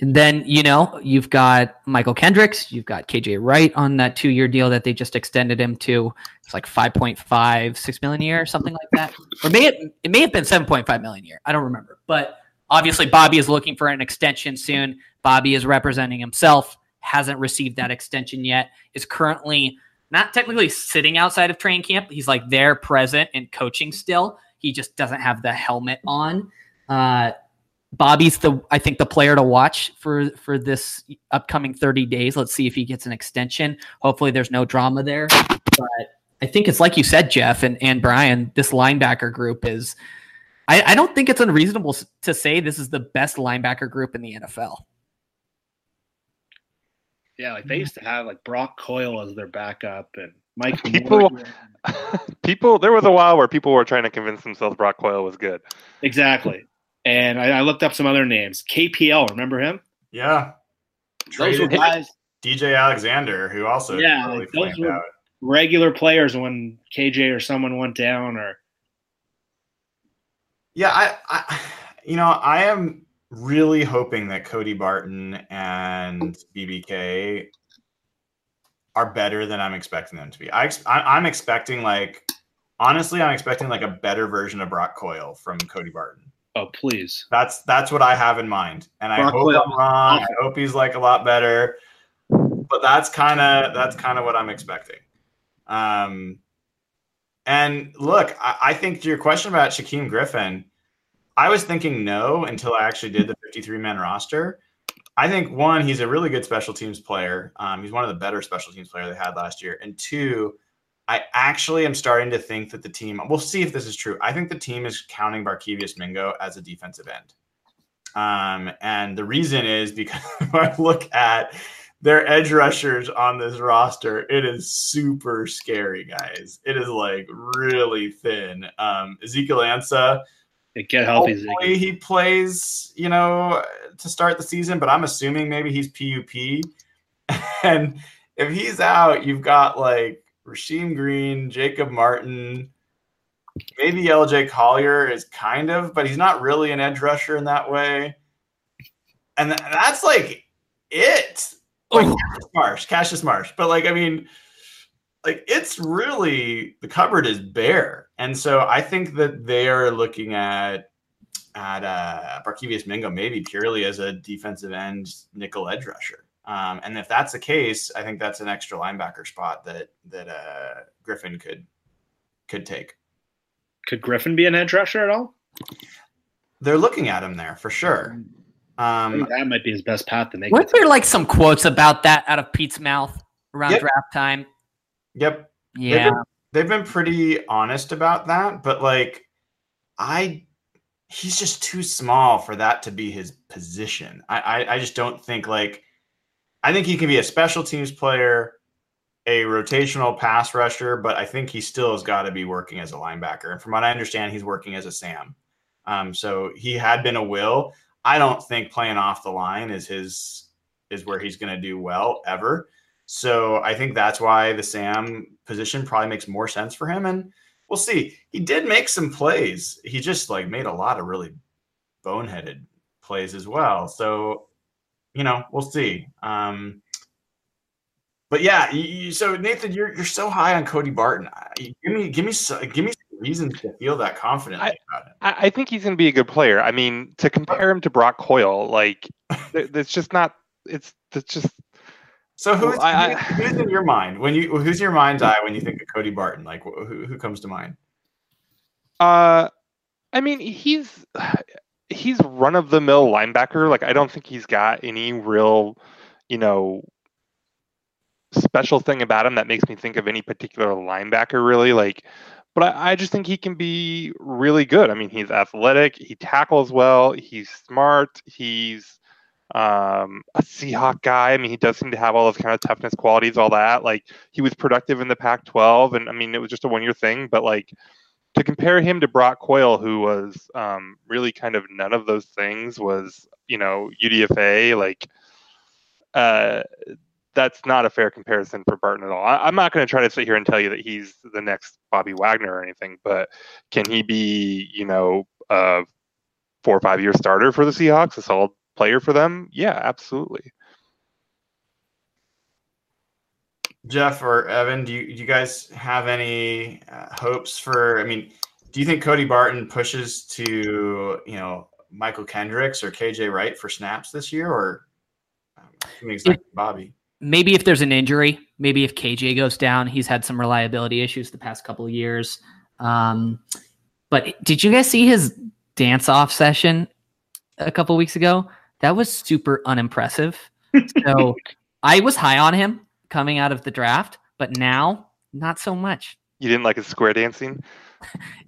Speaker 2: And then, you know, you've got Mychal Kendricks, you've got KJ Wright on that two year deal that they just extended him to. It's like 5.5, 6 million a year, something like that. Or may it, it may have been 7.5 million a year. I don't remember. But obviously, Bobby is looking for an extension soon. Bobby is representing himself, hasn't received that extension yet, is currently not technically sitting outside of training camp. He's like there, present, and coaching still. He just doesn't have the helmet on. Uh, Bobby's the I think the player to watch for for this upcoming 30 days. Let's see if he gets an extension. Hopefully there's no drama there. But I think it's like you said, Jeff and, and Brian, this linebacker group is I, I don't think it's unreasonable to say this is the best linebacker group in the NFL.
Speaker 3: Yeah, like they used to have like Brock Coyle as their backup and Mike (laughs)
Speaker 5: people (laughs) people there was a while where people were trying to convince themselves Brock Coyle was good.
Speaker 3: Exactly and I, I, looked up some other names. KPL, remember him?
Speaker 1: Yeah,
Speaker 3: those were guys.
Speaker 1: DJ Alexander, who also
Speaker 3: yeah, really those were out. regular players when KJ or someone went down, or
Speaker 1: yeah, I, I, you know, I am really hoping that Cody Barton and BBK are better than I'm expecting them to be. I, I I'm expecting like honestly, I'm expecting like a better version of Brock Coyle from Cody Barton.
Speaker 3: Oh, please.
Speaker 1: That's that's what I have in mind, and I hope I'm wrong. I hope he's like a lot better, but that's kind of that's kind of what I'm expecting. Um, and look, I, I, think to your question about Shaquem Griffin, I was thinking no until I actually did the 53 man roster. I think one, he's a really good special teams player. Um, he's one of the better special teams player they had last year, and two, I actually am starting to think that the team, we'll see if this is true. I think the team is counting Barkevious Mingo as a defensive end. Um, and the reason is because (laughs) I look at their edge rushers on this roster, it is super scary, guys. It is like really thin. Um, Ezekiel Ansah,
Speaker 3: get healthy.
Speaker 1: Hopefully he plays, you know, to start the season, but I'm assuming maybe he's PUP. (laughs) And if he's out, you've got like Rasheem Green, Jacob Martin, maybe LJ Collier is kind of, but he's not really an edge rusher in that way. And that's like it. Like oh. Cassius Marsh, Cassius Marsh. But like, I mean, like it's really the cupboard is bare. And so I think that they are looking at at uh Barkevious Mingo maybe purely as a defensive end nickel edge rusher. Um, and if that's the case, I think that's an extra linebacker spot that that uh, Griffin could could take.
Speaker 3: Could Griffin be an edge rusher at all?
Speaker 1: They're looking at him there for sure. Um,
Speaker 3: that might be his best path to make.
Speaker 2: Weren't there like some quotes about that out of Pete's mouth around yep. draft time?
Speaker 1: Yep.
Speaker 2: Yeah.
Speaker 1: They've been, they've been pretty honest about that, but like, I he's just too small for that to be his position. I, I, I just don't think like I think he can be a special teams player, a rotational pass rusher, but I think he still has got to be working as a linebacker. And from what I understand, he's working as a Sam. Um, so he had been a will. I don't think playing off the line is his is where he's going to do well ever. So I think that's why the Sam position probably makes more sense for him. And we'll see. He did make some plays. He just like made a lot of really boneheaded plays as well. So you know, we'll see. Um, but yeah, you, so Nathan, you're you're so high on Cody Barton. Give me give me give me reasons to feel that confident about it.
Speaker 5: I, I think he's going to be a good player. I mean, to compare him to Brock Coyle, like (laughs) it's just not. It's it's just.
Speaker 1: So who's, I, who's in your mind when you who's your mind's eye when you think of Cody Barton? Like who who comes to mind?
Speaker 5: Uh, I mean he's he's run of the mill linebacker. Like I don't think he's got any real, you know, special thing about him that makes me think of any particular linebacker really. Like, but I, I just think he can be really good. I mean, he's athletic, he tackles well, he's smart, he's um, a Seahawk guy. I mean, he does seem to have all those kind of toughness qualities, all that. Like, he was productive in the Pac 12, and I mean, it was just a one year thing, but like, to compare him to Brock Coyle, who was um, really kind of none of those things, was you know UDFA like. Uh, that's not a fair comparison for Barton at all. I, am not going to try to sit here and tell you that he's the next Bobby Wagner or anything, but can he be, you know, a four or five year starter for the Seahawks, a solid player for them, yeah, absolutely.
Speaker 1: Jeff or Evan, do you, do you guys have any uh, hopes for? I mean, do you think Cody Barton pushes to you know Mychal Kendricks or KJ Wright for snaps this year, or um, assuming it's not Bobby?
Speaker 2: Maybe if there's an injury, maybe if KJ goes down, he's had some reliability issues the past couple of years. Um, but did you guys see his dance off session a couple weeks ago? That was super unimpressive. (laughs) So I was high on him coming out of the draft, but now not so much.
Speaker 5: You didn't like his square dancing?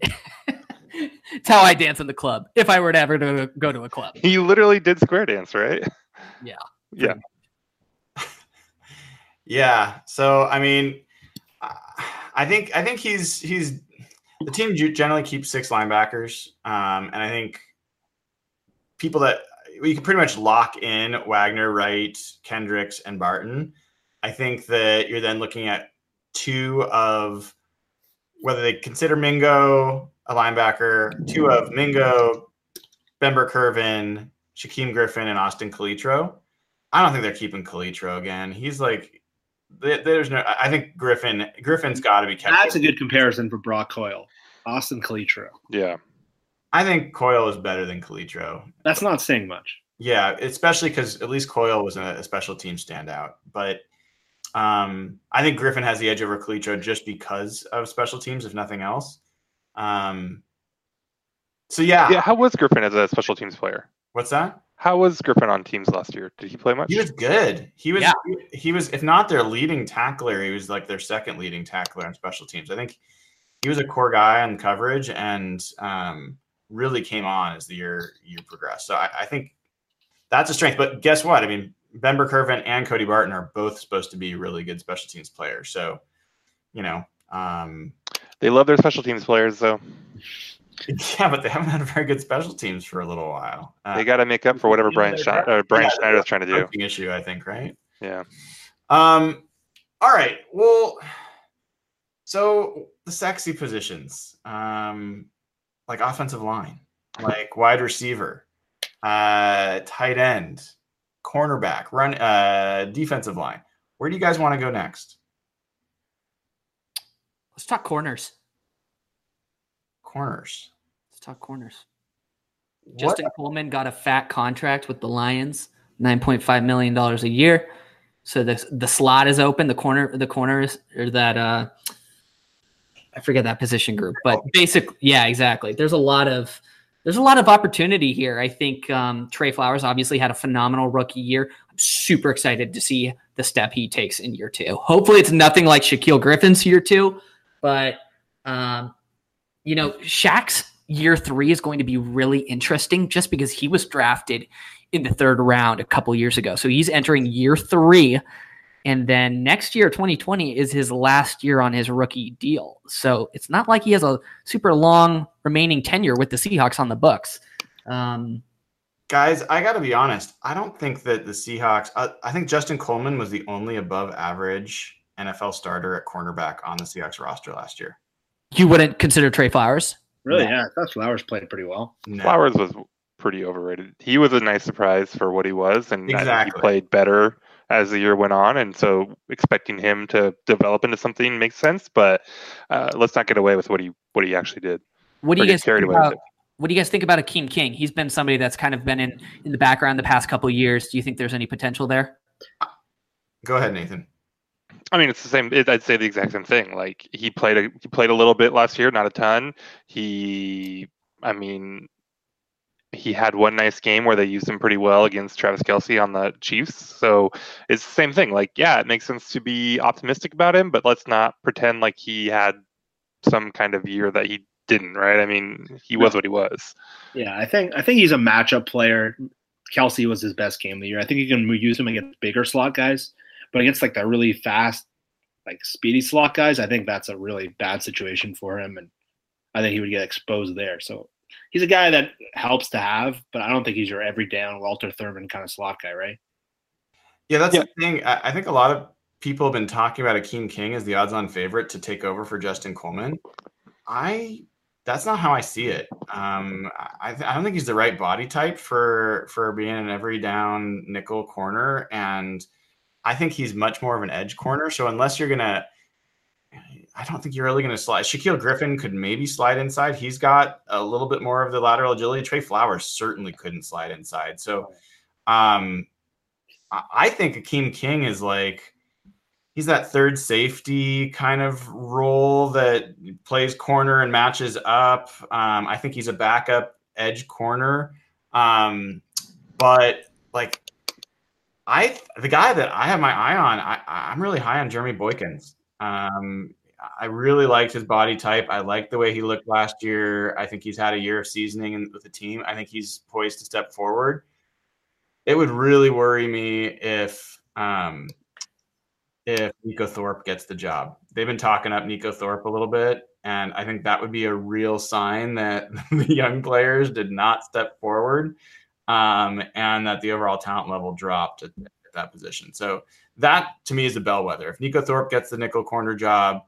Speaker 2: it's how I dance in the club. If I were to ever to go to a club, (laughs)
Speaker 5: He literally did square dance, right?
Speaker 2: Yeah.
Speaker 5: Yeah.
Speaker 1: Yeah. So I mean, I- think I think he's he's the team generally keeps six linebackers, um, and I think people that we can pretty much lock in Wagner, Wright, Kendricks, and Barton. I think that you're then looking at two of whether they consider Mingo a linebacker, two of Mingo, Ben Burr-Kirven, Shaquem Griffin, and Austin Calitro. I don't think they're keeping Calitro again. He's like, there's no. I I think Griffin Griffin's got to be kept.
Speaker 3: That's a good comparison for Brock Coyle, Austin Calitro.
Speaker 5: Yeah.
Speaker 1: I think Coyle is better than Calitro.
Speaker 3: That's not saying much.
Speaker 1: Yeah, especially because at least Coyle was a, a special team standout. But um, I think Griffin has the edge over Calitro just because of special teams, if nothing else. Um, so yeah,
Speaker 5: Yeah. How was Griffin as a special teams player?
Speaker 1: what's that?
Speaker 5: How was Griffin on teams last year? Did he play much?
Speaker 1: He was good. He was
Speaker 2: Yeah.
Speaker 1: he, he was if not their leading tackler, he was like their second leading tackler on special teams. I think he was a core guy on coverage and um, really came on as the year year progressed. So I, I think that's a strength. But guess what? I mean, Ben Curvin and Cody Barton are both supposed to be really good special teams players. So you know, um,
Speaker 5: They love their special teams players, though. (laughs)
Speaker 1: yeah, but they haven't had very good special teams for a little while. Uh,
Speaker 5: They got to make up for whatever Brian Schne- uh, Brian
Speaker 1: Yeah,
Speaker 5: Schneider is trying to do.
Speaker 1: coaching issue, I think, right?
Speaker 5: Yeah.
Speaker 1: Um, all right. Well, so the sexy positions, um, like offensive line, like wide receiver, uh, tight end, cornerback, run, uh, defensive line. Where do you guys want to go next?
Speaker 2: let's talk corners.
Speaker 1: Corners.
Speaker 2: Talk corners.
Speaker 1: What-
Speaker 2: Justin Coleman got a fat contract with the Lions, nine point five million dollars a year. So the the slot is open. The corner the corners or that uh, I forget that position group, but basically, yeah, exactly. There's a lot of there's a lot of opportunity here. I think um, Tre Flowers obviously had a phenomenal rookie year. I'm super excited to see the step he takes in year two. Hopefully, it's nothing like Shaquill Griffin's year two, but um, you know, Shaq's year three is going to be really interesting just because he was drafted in the third round a couple years ago. So he's entering year three. And then next year, 2020, is his last year on his rookie deal. So it's not like he has a super long remaining tenure with the Seahawks on the books. Um,
Speaker 1: Guys, I got to be honest. I don't think that the Seahawks. I, I think Justin Coleman was the only above average NFL starter at cornerback on the Seahawks roster last year.
Speaker 2: you wouldn't consider Tre Flowers?
Speaker 3: Really?
Speaker 1: No.
Speaker 3: Yeah, I thought Flowers played pretty well.
Speaker 1: No.
Speaker 5: Flowers was pretty overrated. He was a nice surprise for what he was, and
Speaker 1: Exactly.
Speaker 5: he played better as the year went on. And so, expecting him to develop into something makes sense. But uh, let's not get away with what he what he actually did.
Speaker 2: What do you guys
Speaker 5: carried
Speaker 2: think
Speaker 5: away with
Speaker 2: about, What do you guys think about Akeem King? He's been somebody that's kind of been in, in the background the past couple of years. Do you think there's any potential there?
Speaker 1: Go ahead, Nathan.
Speaker 5: I mean, it's the same. It, I'd say the exact same thing. Like he played a he played a little bit last year, not a ton. He, I mean, he had one nice game where they used him pretty well against Travis Kelce on the Chiefs. So it's the same thing. Like, yeah, it makes sense to be optimistic about him, but let's not pretend like he had some kind of year that he didn't. Right? I mean, he was what he was.
Speaker 3: Yeah, I think I think he's a matchup player. Kelce was his best game of the year. I think you can use him against bigger slot guys, but against like the really fast, like speedy slot guys, I think that's a really bad situation for him, and I think he would get exposed there. So he's a guy that helps to have, but I don't think he's your every down Walter Thurmond kind of slot guy, right?
Speaker 1: Yeah, that's
Speaker 5: Yeah.
Speaker 1: the thing. I, I think a lot of people have been talking about Akeem King as the odds-on favorite to take over for Justin Coleman. I that's not how I see it. Um, I, th- I don't think he's the right body type for for being an every down nickel corner, and I think he's much more of an edge corner. So unless you're gonna, I don't think you're really gonna slide. Shaquill Griffin could maybe slide inside. He's got a little bit more of the lateral agility. Tre Flowers certainly couldn't slide inside. So, um, I, I think Akeem King is like he's that third safety kind of role that plays corner and matches up. Um, I think he's a backup edge corner. Um, but like I the guy that I have my eye on, I, I'm really high on Jeremy Boykins. Um, I really liked his body type. I liked the way he looked last year. I think he's had a year of seasoning with the team. I think he's poised to step forward. It would really worry me if um, if Neiko Thorpe gets the job. They've been talking up Neiko Thorpe a little bit, and I think that would be a real sign that (laughs) the young players did not step forward, um, and that the overall talent level dropped at, at, that position. So that to me is a bellwether. If Neiko Thorpe gets the nickel corner job,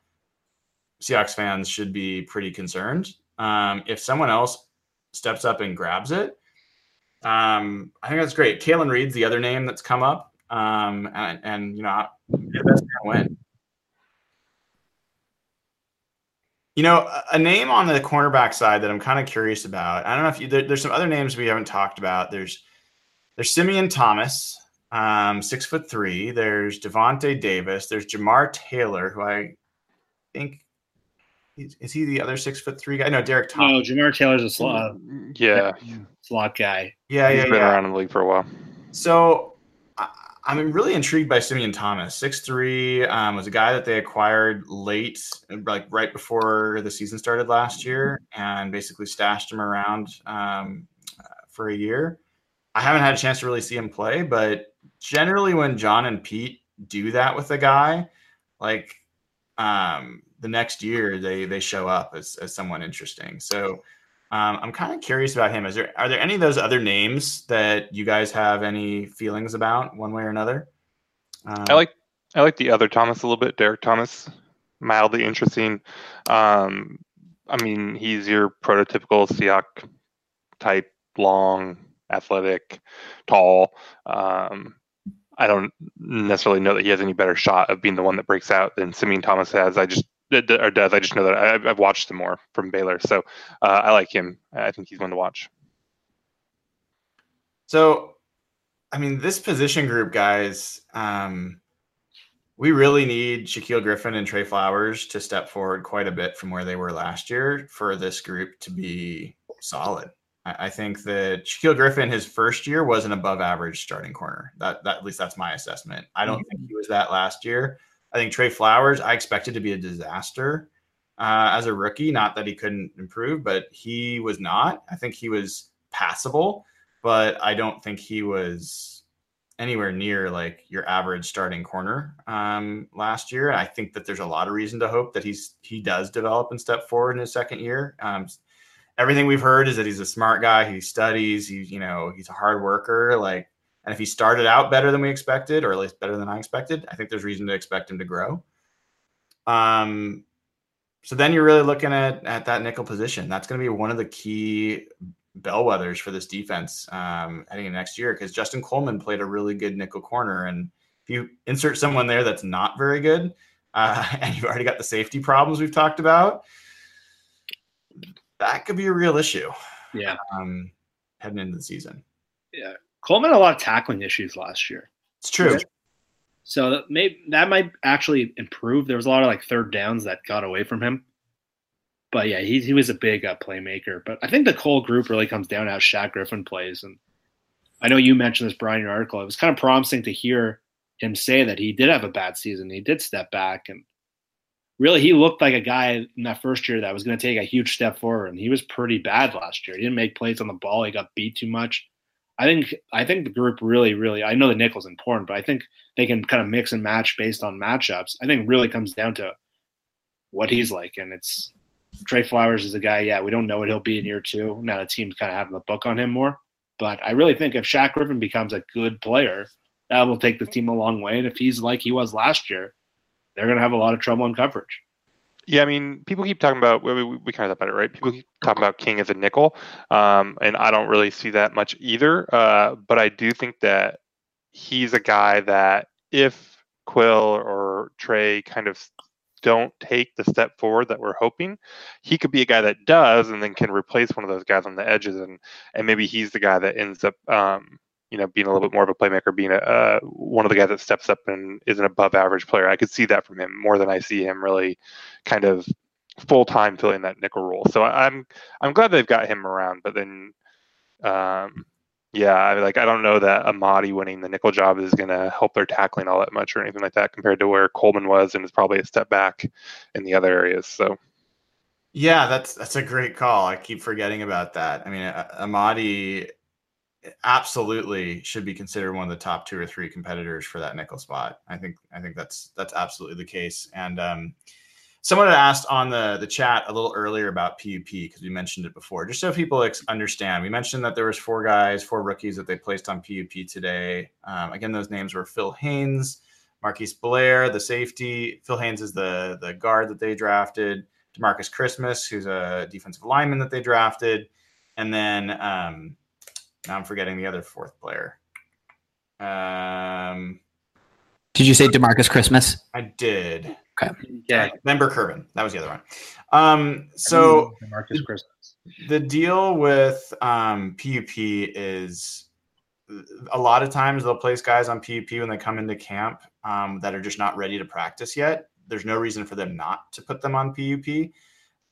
Speaker 1: Seahawks fans should be pretty concerned. Um, if someone else steps up and grabs it, um, I think that's great. Kalen Reed's the other name that's come up. Um, and, and you know, best man win. You know, a name on the cornerback side that I'm kind of curious about. I don't know if you, there, there's some other names we haven't talked about. There's there's Simeon Thomas, um, six foot three. There's Devonte Davis. There's Jamar Taylor, who I think is he the other six foot three guy? No, Derek Thomas.
Speaker 3: No, Jamar Taylor's a slot.
Speaker 5: Yeah,
Speaker 3: slot guy.
Speaker 1: Yeah,
Speaker 5: he's
Speaker 1: yeah, He's
Speaker 5: been
Speaker 1: yeah.
Speaker 5: around in the league for a while.
Speaker 1: So I'm really intrigued by Simeon Thomas. Six three um, was a guy that they acquired late, like right before the season started last year, and basically stashed him around um, for a year. I haven't had a chance to really see him play, but generally when John and Pete do that with a guy, like um, the next year they they show up as, as someone interesting. So um, I'm kind of curious about him. Is there are there any of those other names that you guys have any feelings about one way or another? Um,
Speaker 5: I like I like the other Thomas a little bit, Derek Thomas, mildly interesting. Um, I mean, he's your prototypical Seahawk type, long, athletic, tall. Um, I don't necessarily know that he has any better shot of being the one that breaks out than Simeon Thomas has. I just or does. I just know that I've, I've watched him more from Baylor, so uh, I like him. I think he's one to watch.
Speaker 1: So, I mean, this position group, guys, um, we really need Shaquill Griffin and Tre Flowers to step forward quite a bit from where they were last year for this group to be solid. I, I think that Shaquill Griffin, his first year, was an above average starting corner. That, that at least that's my assessment. I don't mm-hmm. think he was that last year. I think Tre Flowers, I expected to be a disaster uh, as a rookie. Not that he couldn't improve, but he was not. I think he was passable, but I don't think he was anywhere near like your average starting corner um, last year. I think that there's a lot of reason to hope that he's he does develop and step forward in his second year. Um, everything we've heard is that he's a smart guy. He studies. He you know he's a hard worker. Like and if he started out better than we expected, or at least better than I expected, I think there's reason to expect him to grow. Um, so then you're really looking at at that nickel position. That's going to be one of the key bellwethers for this defense um, heading into next year because Justin Coleman played a really good nickel corner, and if you insert someone there that's not very good, uh, (laughs) and you've already got the safety problems we've talked about, that could be a real issue.
Speaker 3: Yeah,
Speaker 1: um, heading into the season.
Speaker 3: Yeah, Coleman had a lot of tackling issues last year.
Speaker 1: It's true.
Speaker 3: So that may that might actually improve. There was a lot of like third downs that got away from him. But yeah, he he was a big uh, playmaker. But I think the Cole group really comes down to how Shaq Griffin plays. And I know you mentioned this, Brian, in your article. It was kind of promising to hear him say that he did have a bad season. He did step back, and really he looked like a guy in that first year that was going to take a huge step forward. And he was pretty bad last year. He didn't make plays on the ball. He got beat too much. I think I think the group really, really. I know the nickel's important, but I think they can kind of mix and match based on matchups. I think really comes down to what he's like, and it's Tre Flowers is a guy. Yeah, we don't know what he'll be in year two. Now the team's kind of having the book on him more, but I really think if Shaq Griffin becomes a good player, that will take the team a long way. And if he's like he was last year, they're going to have a lot of trouble in coverage.
Speaker 5: Yeah, I mean, people keep talking about we, we, we kind of thought about it, right? People keep talking about King as a nickel, um, and I don't really see that much either. Uh, but I do think that he's a guy that if Quill or Tre kind of don't take the step forward that we're hoping, he could be a guy that does, and then can replace one of those guys on the edges, and and maybe he's the guy that ends up, um, you know, being a little bit more of a playmaker, being a uh, one of the guys that steps up and is an above average player. I could see that from him more than I see him really kind of full time filling that nickel role. So I'm I'm glad they've got him around, but then. Um, yeah, I like I don't know that Amadi winning the nickel job is going to help their tackling all that much or anything like that compared to where Coleman was, and is probably a step back in the other areas. So,
Speaker 1: yeah, that's that's a great call. I keep forgetting about that. I mean, Amadi absolutely should be considered one of the top two or three competitors for that nickel spot. I think I think that's that's absolutely the case, and um, someone had asked on the the chat a little earlier about PUP because we mentioned it before, just so people ex- understand. We mentioned that there was four guys, four rookies that they placed on PUP today. Um, again, those names were Phil Haynes, Marquise Blair, the safety. Phil Haynes is the the guard that they drafted. Demarcus Christmas, who's a defensive lineman that they drafted, and then um, now I'm forgetting the other fourth player. Um,
Speaker 2: did you say Demarcus Christmas?
Speaker 1: I did.
Speaker 2: Okay.
Speaker 1: Yeah. Ben Burr-Kirven. That was the other one. Um, so
Speaker 3: Marcus Christmas.
Speaker 1: The deal with um, PUP is a lot of times they'll place guys on PUP when they come into camp um, that are just not ready to practice yet. There's no reason for them not to put them on PUP.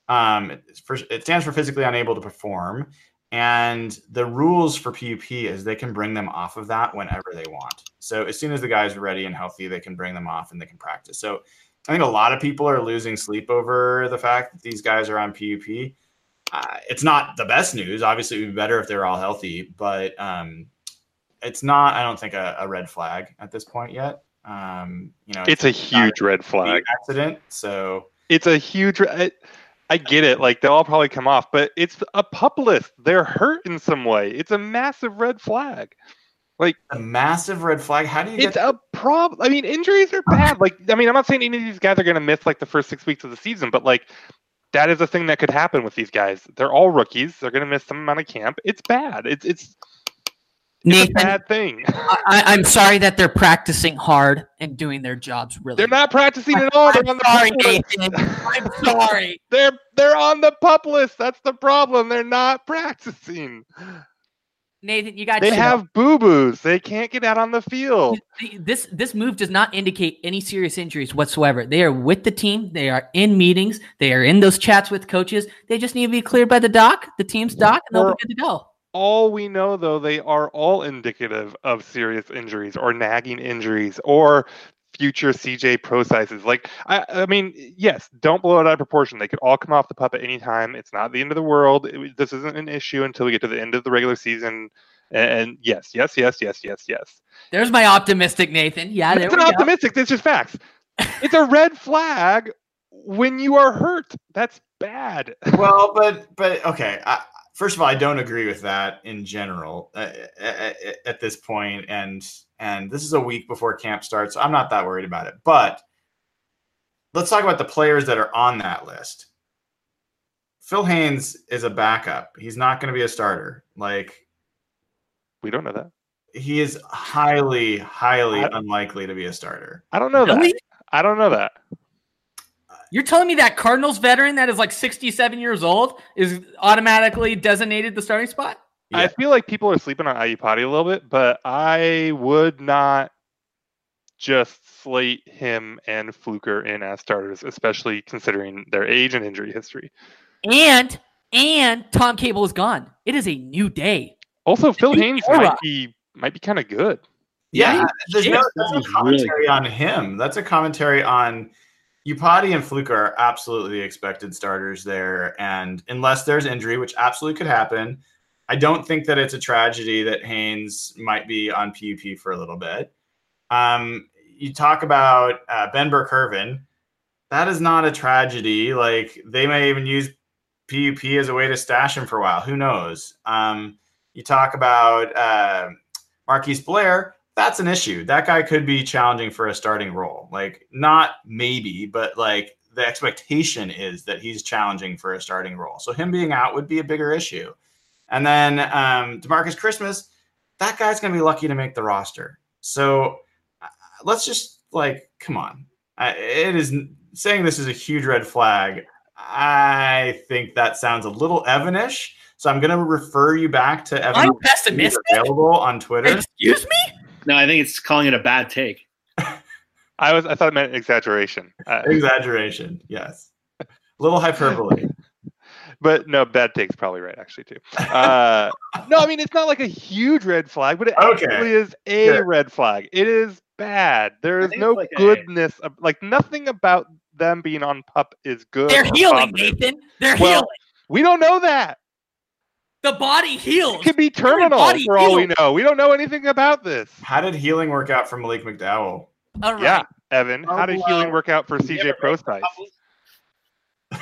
Speaker 1: Um, it, for, it stands for physically unable to perform. And the rules for PUP is they can bring them off of that whenever they want. So as soon as the guys are ready and healthy, they can bring them off and they can practice. So I think a lot of people are losing sleep over the fact that these guys are on PUP. Uh, it's not the best news. Obviously, it would be better if they're all healthy, but um, it's not. I don't think a, a, red flag at this point yet. Um, you know,
Speaker 5: it's, it's a huge red flag
Speaker 1: accident. So
Speaker 5: it's a huge. I, I get it. Like they'll all probably come off, but it's a pup list. They're hurt in some way. It's a massive red flag. Like
Speaker 1: a massive red flag. How do you?
Speaker 5: It's a problem. I mean, injuries are bad. Like, I mean, I'm not saying any of these guys are going to miss like the first six weeks of the season, but like that is a thing that could happen with these guys. They're all rookies. They're going to miss some amount of camp. It's bad. It's it's. Nathan, bad thing.
Speaker 2: I, am sorry that they're practicing hard and doing their jobs really.
Speaker 5: They're not practicing at all.
Speaker 2: I'm, sorry, Nathan. I'm (laughs) sorry.
Speaker 5: They're they're on the pup list. That's the problem. They're not practicing.
Speaker 2: Nathan, you got.
Speaker 5: They have boo boos. They can't get out on the field.
Speaker 2: This this move does not indicate any serious injuries whatsoever. They are with the team. They are in meetings. They are in those chats with coaches. They just need to be cleared by the doc, the team's doc, and they'll be good to go.
Speaker 5: All we know, though, they are all indicative of serious injuries or nagging injuries or future CJ Prosises. Like, I, I mean, yes, don't blow it out of proportion. They could all come off the pup at any time. It's not the end of the world. It, this isn't an issue until we get to the end of the regular season. And, and yes, yes, yes, yes, yes, yes.
Speaker 2: There's my optimistic Nathan. Yeah,
Speaker 5: it's an optimistic. It's just facts. it's a red flag when you are hurt. That's bad.
Speaker 1: Well, but but okay. I, first of all, I don't agree with that in general uh, at, at, this point, and and this is a week before camp starts. So I'm not that worried about it. But let's talk about the players that are on that list. Phil Haynes is a backup. He's not going to be a starter. Like
Speaker 5: we don't know that.
Speaker 1: He is highly, highly unlikely to be a starter.
Speaker 5: I don't know that. Really? I don't know that.
Speaker 2: You're telling me that Cardinals veteran that is like 67 years old is automatically designated the starting spot?
Speaker 5: Yeah. I feel like people are sleeping on Iupati a little bit, but I would not just slate him and Fluker in as starters, especially considering their age and injury history.
Speaker 2: And and Tom Cable is gone. It is a new day.
Speaker 5: Also, Phil Haynes might be might be kind of good.
Speaker 1: Yeah, yeah there's no that's a commentary really on him. That's a commentary on Iupati and Fluke are absolutely expected starters there. And unless there's injury, which absolutely could happen, I don't think that it's a tragedy that Haynes might be on PUP for a little bit. Um, you talk about uh, Ben Burr-Kirven. That is not a tragedy. Like they may even use PUP as a way to stash him for a while. Who knows? Um, you talk about uh, Marquise Blair that's an issue. That guy could be challenging for a starting role. Like not maybe, but like the expectation is that he's challenging for a starting role. So him being out would be a bigger issue. And then um, Demarcus Christmas, that guy's going to be lucky to make the roster. So uh, let's just like, come on. Uh, it is saying this is a huge red flag. I think that sounds a little Evanish. So I'm going to refer you back to Evan.
Speaker 2: I'm pessimistic.
Speaker 1: Available on Twitter.
Speaker 2: Excuse me.
Speaker 3: No, I think it's calling it a bad take.
Speaker 5: I was I thought it meant exaggeration. Uh,
Speaker 1: Exaggeration. Yes. A little hyperbole.
Speaker 5: but no, bad take's probably right actually too. Uh, (laughs) no, I mean it's not like a huge red flag, but it
Speaker 1: Okay.
Speaker 5: actually is a
Speaker 1: Good.
Speaker 5: red flag. It is bad. There
Speaker 3: I
Speaker 5: is
Speaker 3: think
Speaker 5: no
Speaker 3: it's like a-
Speaker 5: goodness. Of, like nothing about them being on pup is good.
Speaker 2: They're healing,
Speaker 5: positive.
Speaker 2: Nathan. They're
Speaker 5: Well,
Speaker 2: healing.
Speaker 5: We don't know that.
Speaker 2: The body heals.
Speaker 5: It could be terminal
Speaker 2: body
Speaker 5: for all we know. We don't know anything about this.
Speaker 1: How did healing work out for Malik McDowell?
Speaker 2: All right.
Speaker 5: Yeah, Evan.
Speaker 3: Oh,
Speaker 5: how did
Speaker 3: well,
Speaker 5: healing work out for CJ
Speaker 3: but-
Speaker 5: Prosise?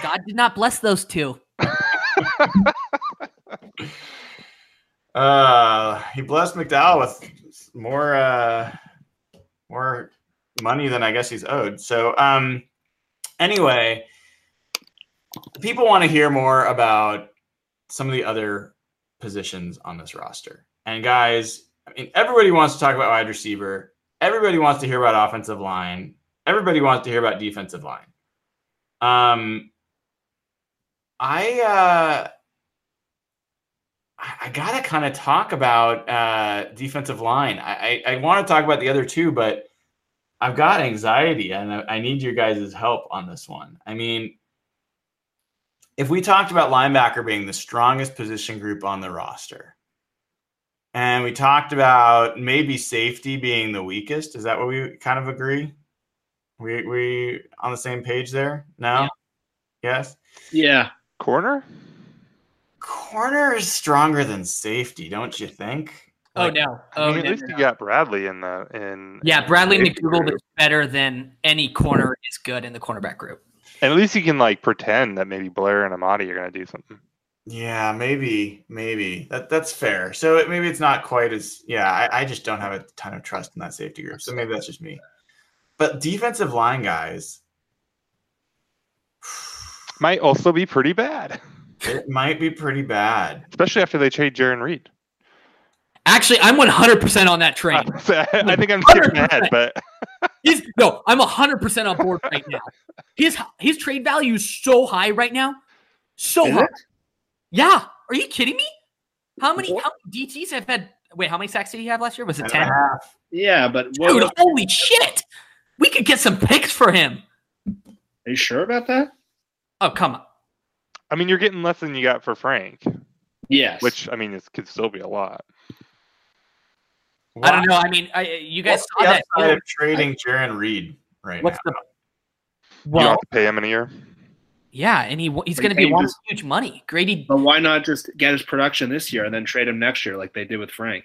Speaker 2: God did not bless those two. (laughs)
Speaker 1: Uh, he blessed McDowell with more uh, more money than I guess he's owed. So, um, anyway, people want to hear more about some of the other positions on this roster. And guys, I mean, everybody wants to talk about wide receiver. Everybody wants to hear about offensive line. Everybody wants to hear about defensive line. Um, I uh, I, gotta kind of talk about uh, defensive line. I, I, I want to talk about the other two, but I've got anxiety and I, I need your guys' help on this one. I mean, if we talked about linebacker being the strongest position group on the roster, and we talked about maybe safety being the weakest, is that what we kind of agree? We we on the same page there? No?
Speaker 2: Yeah.
Speaker 1: Yes.
Speaker 3: Yeah.
Speaker 5: Corner?
Speaker 1: Corner is stronger than safety, don't you think?
Speaker 2: Oh
Speaker 1: Like,
Speaker 2: no.
Speaker 5: I
Speaker 2: Oh
Speaker 5: mean, at
Speaker 2: no.
Speaker 5: least you got Bradley in the in.
Speaker 2: Yeah,
Speaker 5: in
Speaker 2: Bradley
Speaker 5: the safety McDougald
Speaker 2: is better than any corner is good in the cornerback group.
Speaker 5: And at least you can like pretend that maybe Blair and Amadi are gonna do something.
Speaker 1: Yeah, maybe, maybe that that's fair. So it, maybe it's not quite as yeah. I, I just don't have a ton of trust in that safety group, so maybe that's just me. But defensive line guys,
Speaker 5: Might also be pretty bad,
Speaker 1: it might be pretty bad.
Speaker 5: especially after they trade Jarran Reed.
Speaker 2: Actually, I'm 100% on that train. (laughs)
Speaker 5: I, I think I'm skipping
Speaker 2: 100%.
Speaker 5: ahead, but (laughs)
Speaker 2: He's no, I'm 100% on board right now. His his trade value is so high right now. So
Speaker 3: Is
Speaker 2: high.
Speaker 3: it?
Speaker 2: Yeah. Are you kidding me? How many how many DTs have had wait, how many sacks did he have last year? Was it
Speaker 1: Ten and
Speaker 2: 10?
Speaker 1: a half.
Speaker 3: Yeah, but what
Speaker 2: Dude,
Speaker 3: was-
Speaker 2: holy shit. We could get some picks for him.
Speaker 3: are you sure about that?
Speaker 2: Oh, come on.
Speaker 5: I mean, you're getting less than you got for Frank,
Speaker 3: Yes.
Speaker 5: which I mean, it could still be a lot.
Speaker 2: I don't know. I mean, I, you guys
Speaker 1: What's
Speaker 2: saw
Speaker 1: the
Speaker 2: that.
Speaker 1: of trading Jarran Reed right
Speaker 2: What's
Speaker 1: now?
Speaker 2: the
Speaker 5: you
Speaker 2: well?
Speaker 5: have to pay him in a year.
Speaker 2: Yeah, and he he's going to be
Speaker 3: he
Speaker 2: one huge money. Grady,
Speaker 3: but why not just get his production this year and then trade him next year like they did with Frank?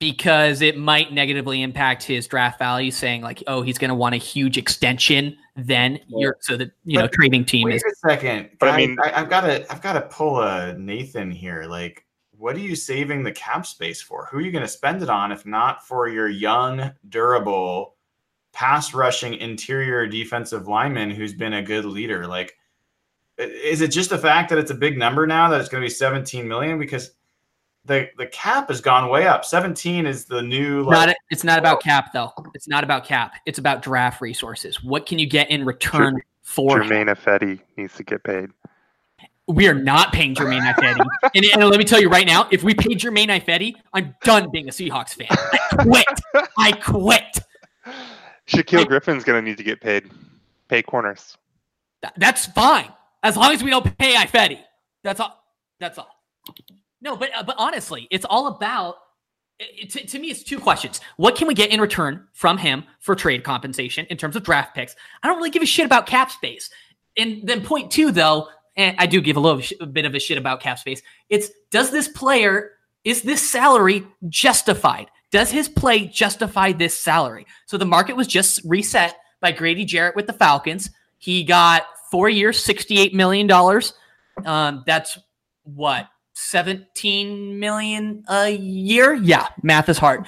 Speaker 2: because it might negatively impact his draft value. Saying like, oh, he's going to want a huge extension. Then you're so that you know trading team
Speaker 1: Wait
Speaker 2: is
Speaker 1: a second,
Speaker 5: But I
Speaker 1: guys,
Speaker 5: mean-
Speaker 1: I, I've got to, I've got to pull a Nathan here. Like, what are you saving the cap space for? Who are you going to spend it on if not for your young, durable, pass rushing interior defensive lineman who's been a good leader? Like, is it just the fact that it's a big number now that it's going to be 17 million? Because the the cap has gone way up. 17 is the new like,
Speaker 2: not. It's not about cap though. It's not about cap. It's about draft resources. What can you get in return for? him?
Speaker 5: Germain Ifedi needs to get paid.
Speaker 2: We are not paying Germain Ifedi. and, and let me tell you right now, if we pay Germain Ifedi, I'm done being a Seahawks fan. I quit. I quit.
Speaker 5: Shaquill Griffin's gonna need to get paid. Pay corners.
Speaker 2: Th- That's fine as long as we don't pay Ifedi. That's all. That's all. No, but uh, but honestly, it's all about. It, to, to me, it's two questions. What can we get in return from him for trade compensation in terms of draft picks? I don't really give a shit about cap space. And then point two, though, and I do give a little sh- a bit of a shit about cap space. It's does this player is this salary justified? Does his play justify this salary? So the market was just reset by Grady Jarrett with the Falcons. He got four years, $68 million. Um, that's what, 17 million a year? Yeah, math is hard.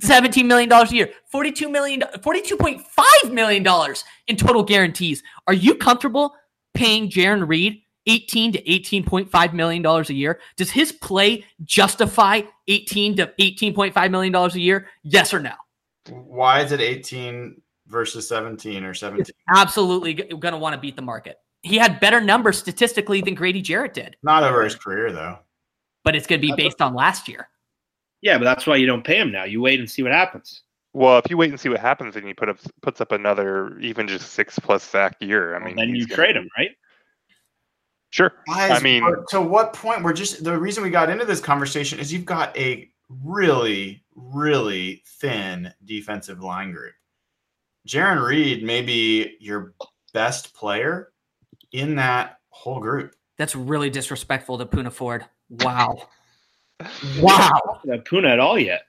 Speaker 2: $17 million a year, $42 million, $42.5 million in total guarantees. Are you comfortable paying Jarran Reed 18 to 18.5 million dollars a year? Does his play justify 18 to 18.5 million dollars a year? Yes or no?
Speaker 1: Why is it 18 versus 17 or 17?
Speaker 2: Absolutely going to want to beat the market. He had better numbers statistically than Grady Jarrett did.
Speaker 1: Not over his career though.
Speaker 2: But it's going to be based on last year.
Speaker 3: Yeah, but that's why you don't pay him now. You wait and see what happens.
Speaker 5: Well, if you wait and see what happens, and he put up puts up another even just six plus sack year, I mean,
Speaker 3: then you
Speaker 5: he's gonna
Speaker 3: trade
Speaker 5: be-
Speaker 3: him, right?
Speaker 5: Sure.
Speaker 1: Guys,
Speaker 5: I mean,
Speaker 1: to what point we're just the reason we got into this conversation is you've got a really, really thin defensive line group. Jarran Reed may be your best player in that whole group.
Speaker 2: That's really disrespectful to Poona Ford. Wow. (laughs) wow.
Speaker 3: Not Poona at all yet.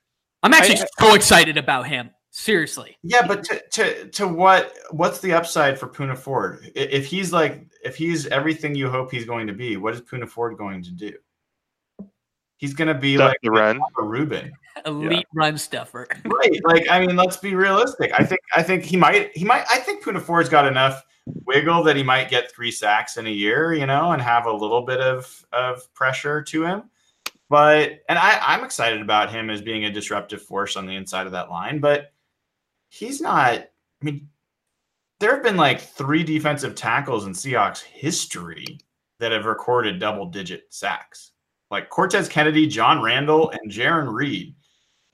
Speaker 2: I'm actually
Speaker 5: I-
Speaker 2: so excited about him. Seriously.
Speaker 1: Yeah, but to, to to what what's the upside for Poona Ford? If he's like if he's everything you hope he's going to be, what is Poona Ford going to do? He's going to be
Speaker 5: Stuff
Speaker 1: like
Speaker 5: the run.
Speaker 1: a Ruben.
Speaker 2: Elite run stuffer. (laughs)
Speaker 1: right like i mean let's be realistic i think i think he might he might i think poona ford's got enough wiggle that he might get three sacks in a year you know and have a little bit of of pressure to him but and i i'm excited about him as being a disruptive force on the inside of that line but he's not i mean there have been like three defensive tackles in seahawks history that have recorded double digit sacks like cortez kennedy john randle and jarran reed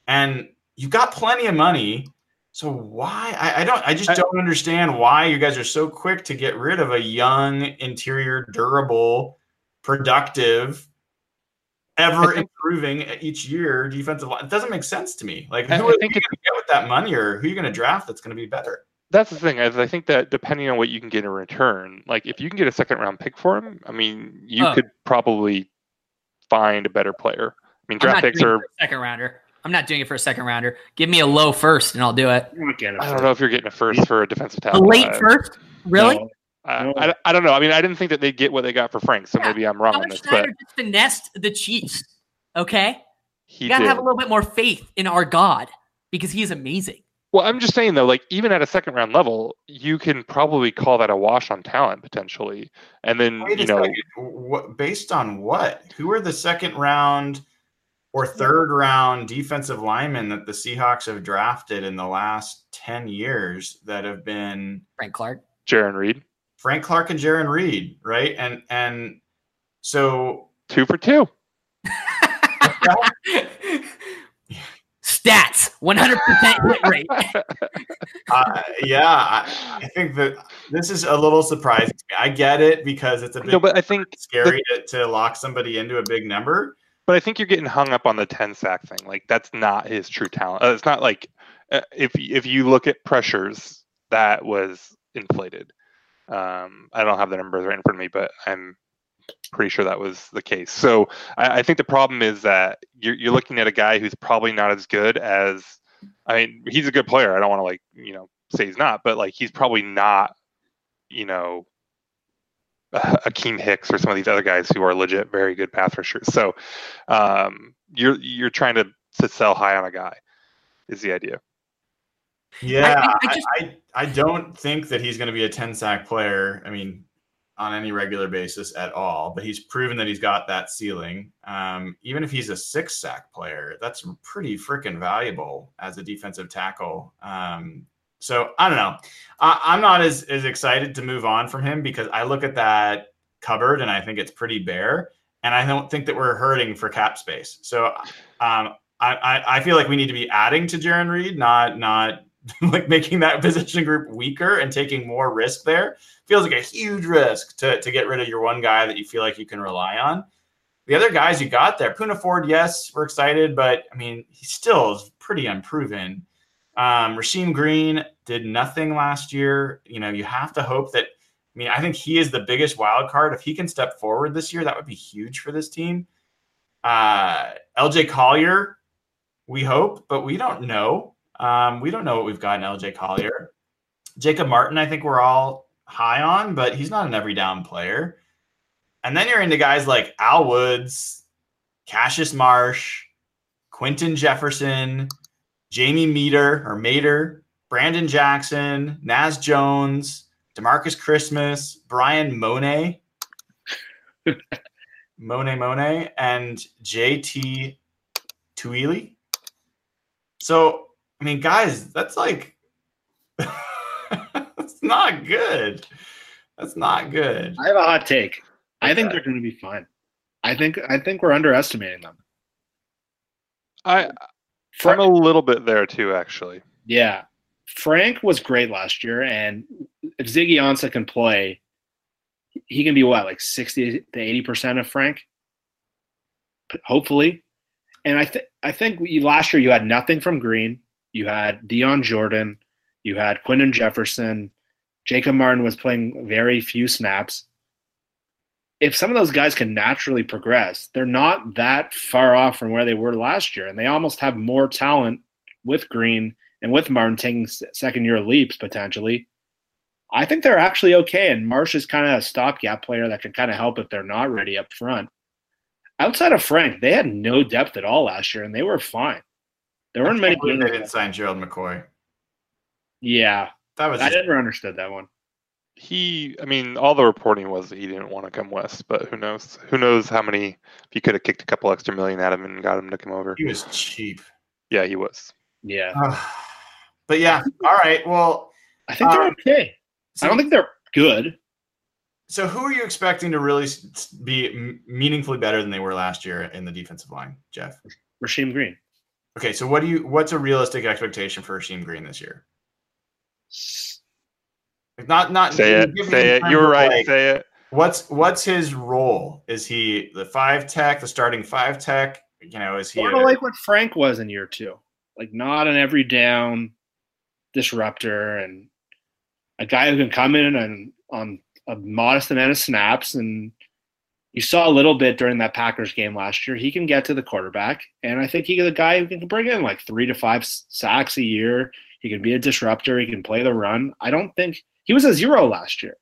Speaker 1: and you've got plenty of money. So why? I, I don't. I just don't understand why you guys are so quick to get rid of a young, interior, durable, productive, ever improving each year defensive line. It doesn't make sense to me. Like, who
Speaker 5: I- I
Speaker 1: are you
Speaker 5: think
Speaker 1: going to get with that money, or who are you going to draft that's going to be better?
Speaker 5: That's the thing. Is I think that depending on what you can get in return, like if you can get a second round pick for him, I mean, you
Speaker 2: Oh.
Speaker 5: could probably find a better player. I mean, draft picks are.
Speaker 2: second rounder. I'm not doing it for a second rounder. Give me a low first and I'll do it.
Speaker 3: You're not getting it
Speaker 5: I don't know if you're getting a first for a defensive
Speaker 2: A late first? Really?
Speaker 3: No.
Speaker 5: I,
Speaker 3: No.
Speaker 5: I, I don't know. I mean, I didn't think that they'd get what they got for Frank, so
Speaker 2: Yeah.
Speaker 5: maybe I'm wrong on
Speaker 2: John
Speaker 5: this, but
Speaker 2: Schneider just finessed the Chiefs. Okay?
Speaker 5: he
Speaker 2: You gotta
Speaker 5: did.
Speaker 2: have a little bit more faith in our God because he is amazing.
Speaker 5: Well, I'm just saying though, like even at a second round level, you can probably call that a wash on talent potentially, and then
Speaker 1: Wait
Speaker 5: you know.
Speaker 1: What, based on what? Who are the second round or third round defensive linemen that the Seahawks have drafted in the last ten years that have been
Speaker 2: Frank Clark.
Speaker 5: Jarran Reed,
Speaker 1: Frank Clark and Jarran Reed, right? And and so
Speaker 5: two for two.
Speaker 2: Stats 100% (laughs) hit rate.
Speaker 1: uh, yeah, I, I think that this is a little surprising. To me. I get it because it's a bit
Speaker 5: No, but I think (laughs)
Speaker 1: scary to, to lock somebody into a big number.
Speaker 5: But I think you're getting hung up on the 10 sack thing. Like that's not his true talent. Uh, it's not like uh, if if you look at pressures, that was inflated. Um, I don't have the numbers right in front of me, but I'm pretty sure that was the case. So I, I think the problem is that you're you're looking at a guy who's probably not as good as. I mean, he's a good player. I don't want to like you know say he's not, but like he's probably not, you know, (laughs) Akiem Hicks or some of these other guys who are legit very good path rushers. So um, you're you're trying to to sell high on a guy is the idea.
Speaker 1: Yeah,
Speaker 2: I
Speaker 1: I,
Speaker 2: just-
Speaker 1: I, I don't think that he's going to be a 10 sack player. I mean, on any regular basis at all, but he's proven that he's got that ceiling. Um, even if he's a six sack player, that's pretty freaking valuable as a defensive tackle. Um, so I don't know. I, I'm not as, as excited to move on from him because I look at that cupboard and I think it's pretty bare. And I don't think that we're hurting for cap space. So um, I, I, I feel like we need to be adding to Jarran Reed, not not (laughs) like making that position group weaker and taking more risk there feels like a huge risk to, to get rid of your one guy that you feel like you can rely on. The other guys you got there, Poona Ford, yes, we're excited, but I mean, he still is pretty unproven. Um, Rasheem Green did nothing last year. You know, you have to hope that. I mean, I think he is the biggest wild card. If he can step forward this year, that would be huge for this team. Uh, LJ Collier, we hope, but we don't know. Um, we don't know what we've got in LJ Collier. Jacob Martin, I think we're all high on, but he's not an every down player. And then you're into guys like Al Woods, Cassius Marsh, Quinton Jefferson, Jamie Meder or Mater, Brandon Jackson, Naz Jones, Demarcus Christmas, Bryan Mone, (laughs) Monet Monet, and JT Tuili. So, I mean, guys, that's like (laughs) that's not good. That's not good.
Speaker 3: I have a hot take. I think they're going to be fine. I think I think we're underestimating them.
Speaker 5: I
Speaker 3: Fra-
Speaker 5: I'm a little bit there too, actually.
Speaker 3: yeah, Frank was great last year, and if Ziggy Ansah can play, he can be what like sixty to eighty percent of Frank, hopefully. And I think I think last year you had nothing from Green. You had Dion Jordan, you had Quinton Jefferson, Jacob Martin was playing very few snaps. If some of those guys can naturally progress, they're not that far off from where they were last year, and they almost have more talent with Green and with Martin taking second year leaps potentially. I think they're actually okay, and Marsh is kind of a stopgap player that can kind of help if they're not ready up front. Outside of Frank, they had no depth at all last year, and they were fine. There weren't many.
Speaker 1: I can't they didn't sign Gerald McCoy.
Speaker 3: Yeah,
Speaker 1: That was
Speaker 3: I
Speaker 1: just,
Speaker 3: never understood that one.
Speaker 5: He, I mean, all the reporting was he didn't want to come west, but who knows? Who knows how many? If you could have kicked a couple extra million at him and got him to come over.
Speaker 1: he was cheap.
Speaker 5: Yeah, he was.
Speaker 3: Yeah,
Speaker 1: but yeah, all right. Well,
Speaker 3: I think they're
Speaker 1: Um,
Speaker 3: okay.
Speaker 1: so,
Speaker 3: I don't think they're good.
Speaker 1: so. Who are you expecting to really s- s- be meaningfully better than they were last year in the defensive line, Jeff?
Speaker 3: Rasheem Green.
Speaker 1: Okay, so what do you? What's a realistic expectation for Rasheem Green this year? Like not not
Speaker 5: Say it. Say it. You were right.
Speaker 1: like,
Speaker 5: Say it.
Speaker 1: What's what's his role? Is he the five tech, the starting five tech? You know, is he?
Speaker 3: Sort
Speaker 1: a-
Speaker 3: of like what Frank was in year two, like not an every down disruptor and a guy who can come in and on a modest amount of snaps. And you saw a little bit during that Packers game last year. He can get to the quarterback, and I think he's a guy who can bring in like three to five sacks a year. He can be a disruptor. He can play the run. I don't think he was a zero last year.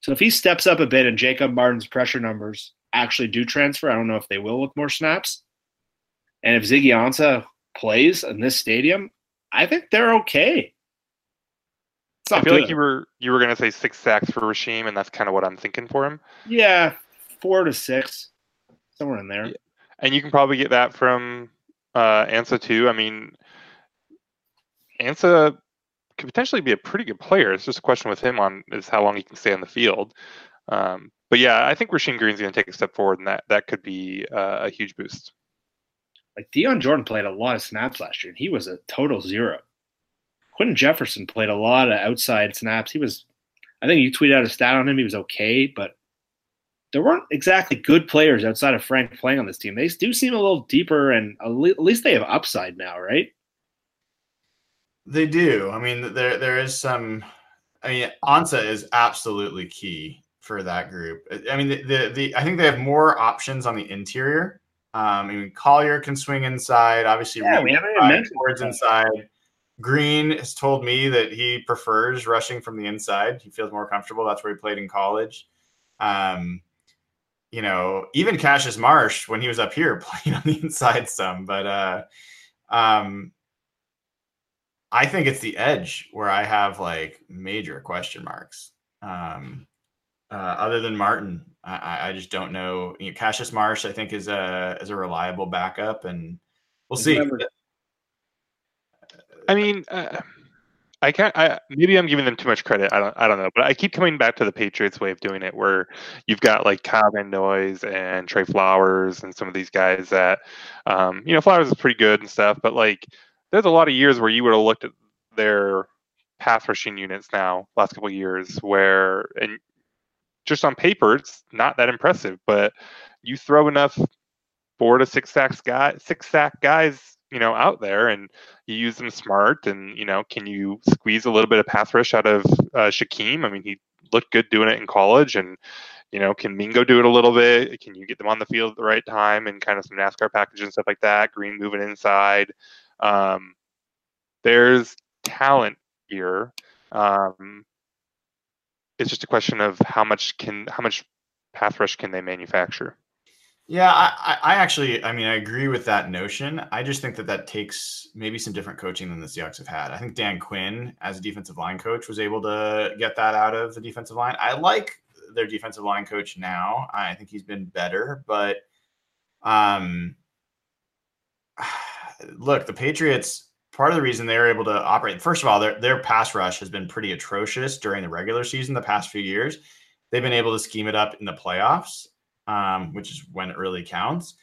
Speaker 3: So if he steps up a bit and Jacob Martin's pressure numbers actually do transfer, I don't know if they will with more snaps. And if Ziggy Ansah plays in this stadium, I think they're okay.
Speaker 5: I feel
Speaker 3: good.
Speaker 5: like you were you were gonna say six sacks for Rasheem, and that's kind of what I'm thinking for him.
Speaker 3: yeah, four to six, somewhere in there.
Speaker 5: Yeah. And you can probably get that from uh, Ansah too. I mean, Ansah could potentially be a pretty good player. It's just a question with him on is how long he can stay on the field. Um, but yeah, I think Rasheem Green's going to take a step forward, and that that could be uh, a huge boost.
Speaker 3: Like Dion Jordan played a lot of snaps last year, and he was a total zero. Quinton Jefferson played a lot of outside snaps. He was, I think you tweeted out a stat on him. He was okay, but there weren't exactly good players outside of Frank playing on this team. They do seem a little deeper, and at least they have upside now, right?
Speaker 1: They do. I mean, there there is some. I mean, Ansah is absolutely key for that group. I mean, the the, the I think they have more options on the interior. Um, I mean, Collier can swing inside. Obviously,
Speaker 3: Yeah, we haven't mentioned
Speaker 1: Ford's inside. Green has told me that he prefers rushing from the inside. He feels more comfortable. That's where he played in college. Um, you know, even Cassius Marsh, when he was up here, (laughs) playing on the inside some. But uh, um, I think it's the edge where I have like major question marks. Um, uh, other than Martin, I- I, I just don't know. You know. Cassius Marsh, I think, is a is a reliable backup, and we'll see.
Speaker 5: I mean, uh, I can't. I, maybe I'm giving them too much credit. I don't. I don't know. But I keep coming back to the Patriots' way of doing it, where you've got like Van Noys and Trey Flowers and some of these guys that, um, you know, Flowers is pretty good and stuff. But like, there's a lot of years where you would have looked at their pass rushing units now, last couple years, where and just on paper it's not that impressive, but you throw enough four to six sacks guy, six sack guys, you know, out there, and you use them smart. And you know, can you squeeze a little bit of pass rush out of uh, Shaquem? I mean, he looked good doing it in college, and you know, can Mingo do it a little bit? Can you get them on the field at the right time and kind of some NASCAR package and stuff like that? Green moving inside. Um, there's talent here. Um, it's just a question of how much can how much pass rush can they manufacture.
Speaker 1: Yeah, I, I actually, I mean, I agree with that notion. I just think that that takes maybe some different coaching than the Seahawks have had. I think Dan Quinn, as a defensive line coach, was able to get that out of the defensive line. I like their defensive line coach now. I think he's been better, but um, (sighs) look, the Patriots. Part of the reason they were able to operate, first of all, their their pass rush has been pretty atrocious during the regular season the past few years. They've been able to scheme it up in the playoffs um, which is when it really counts.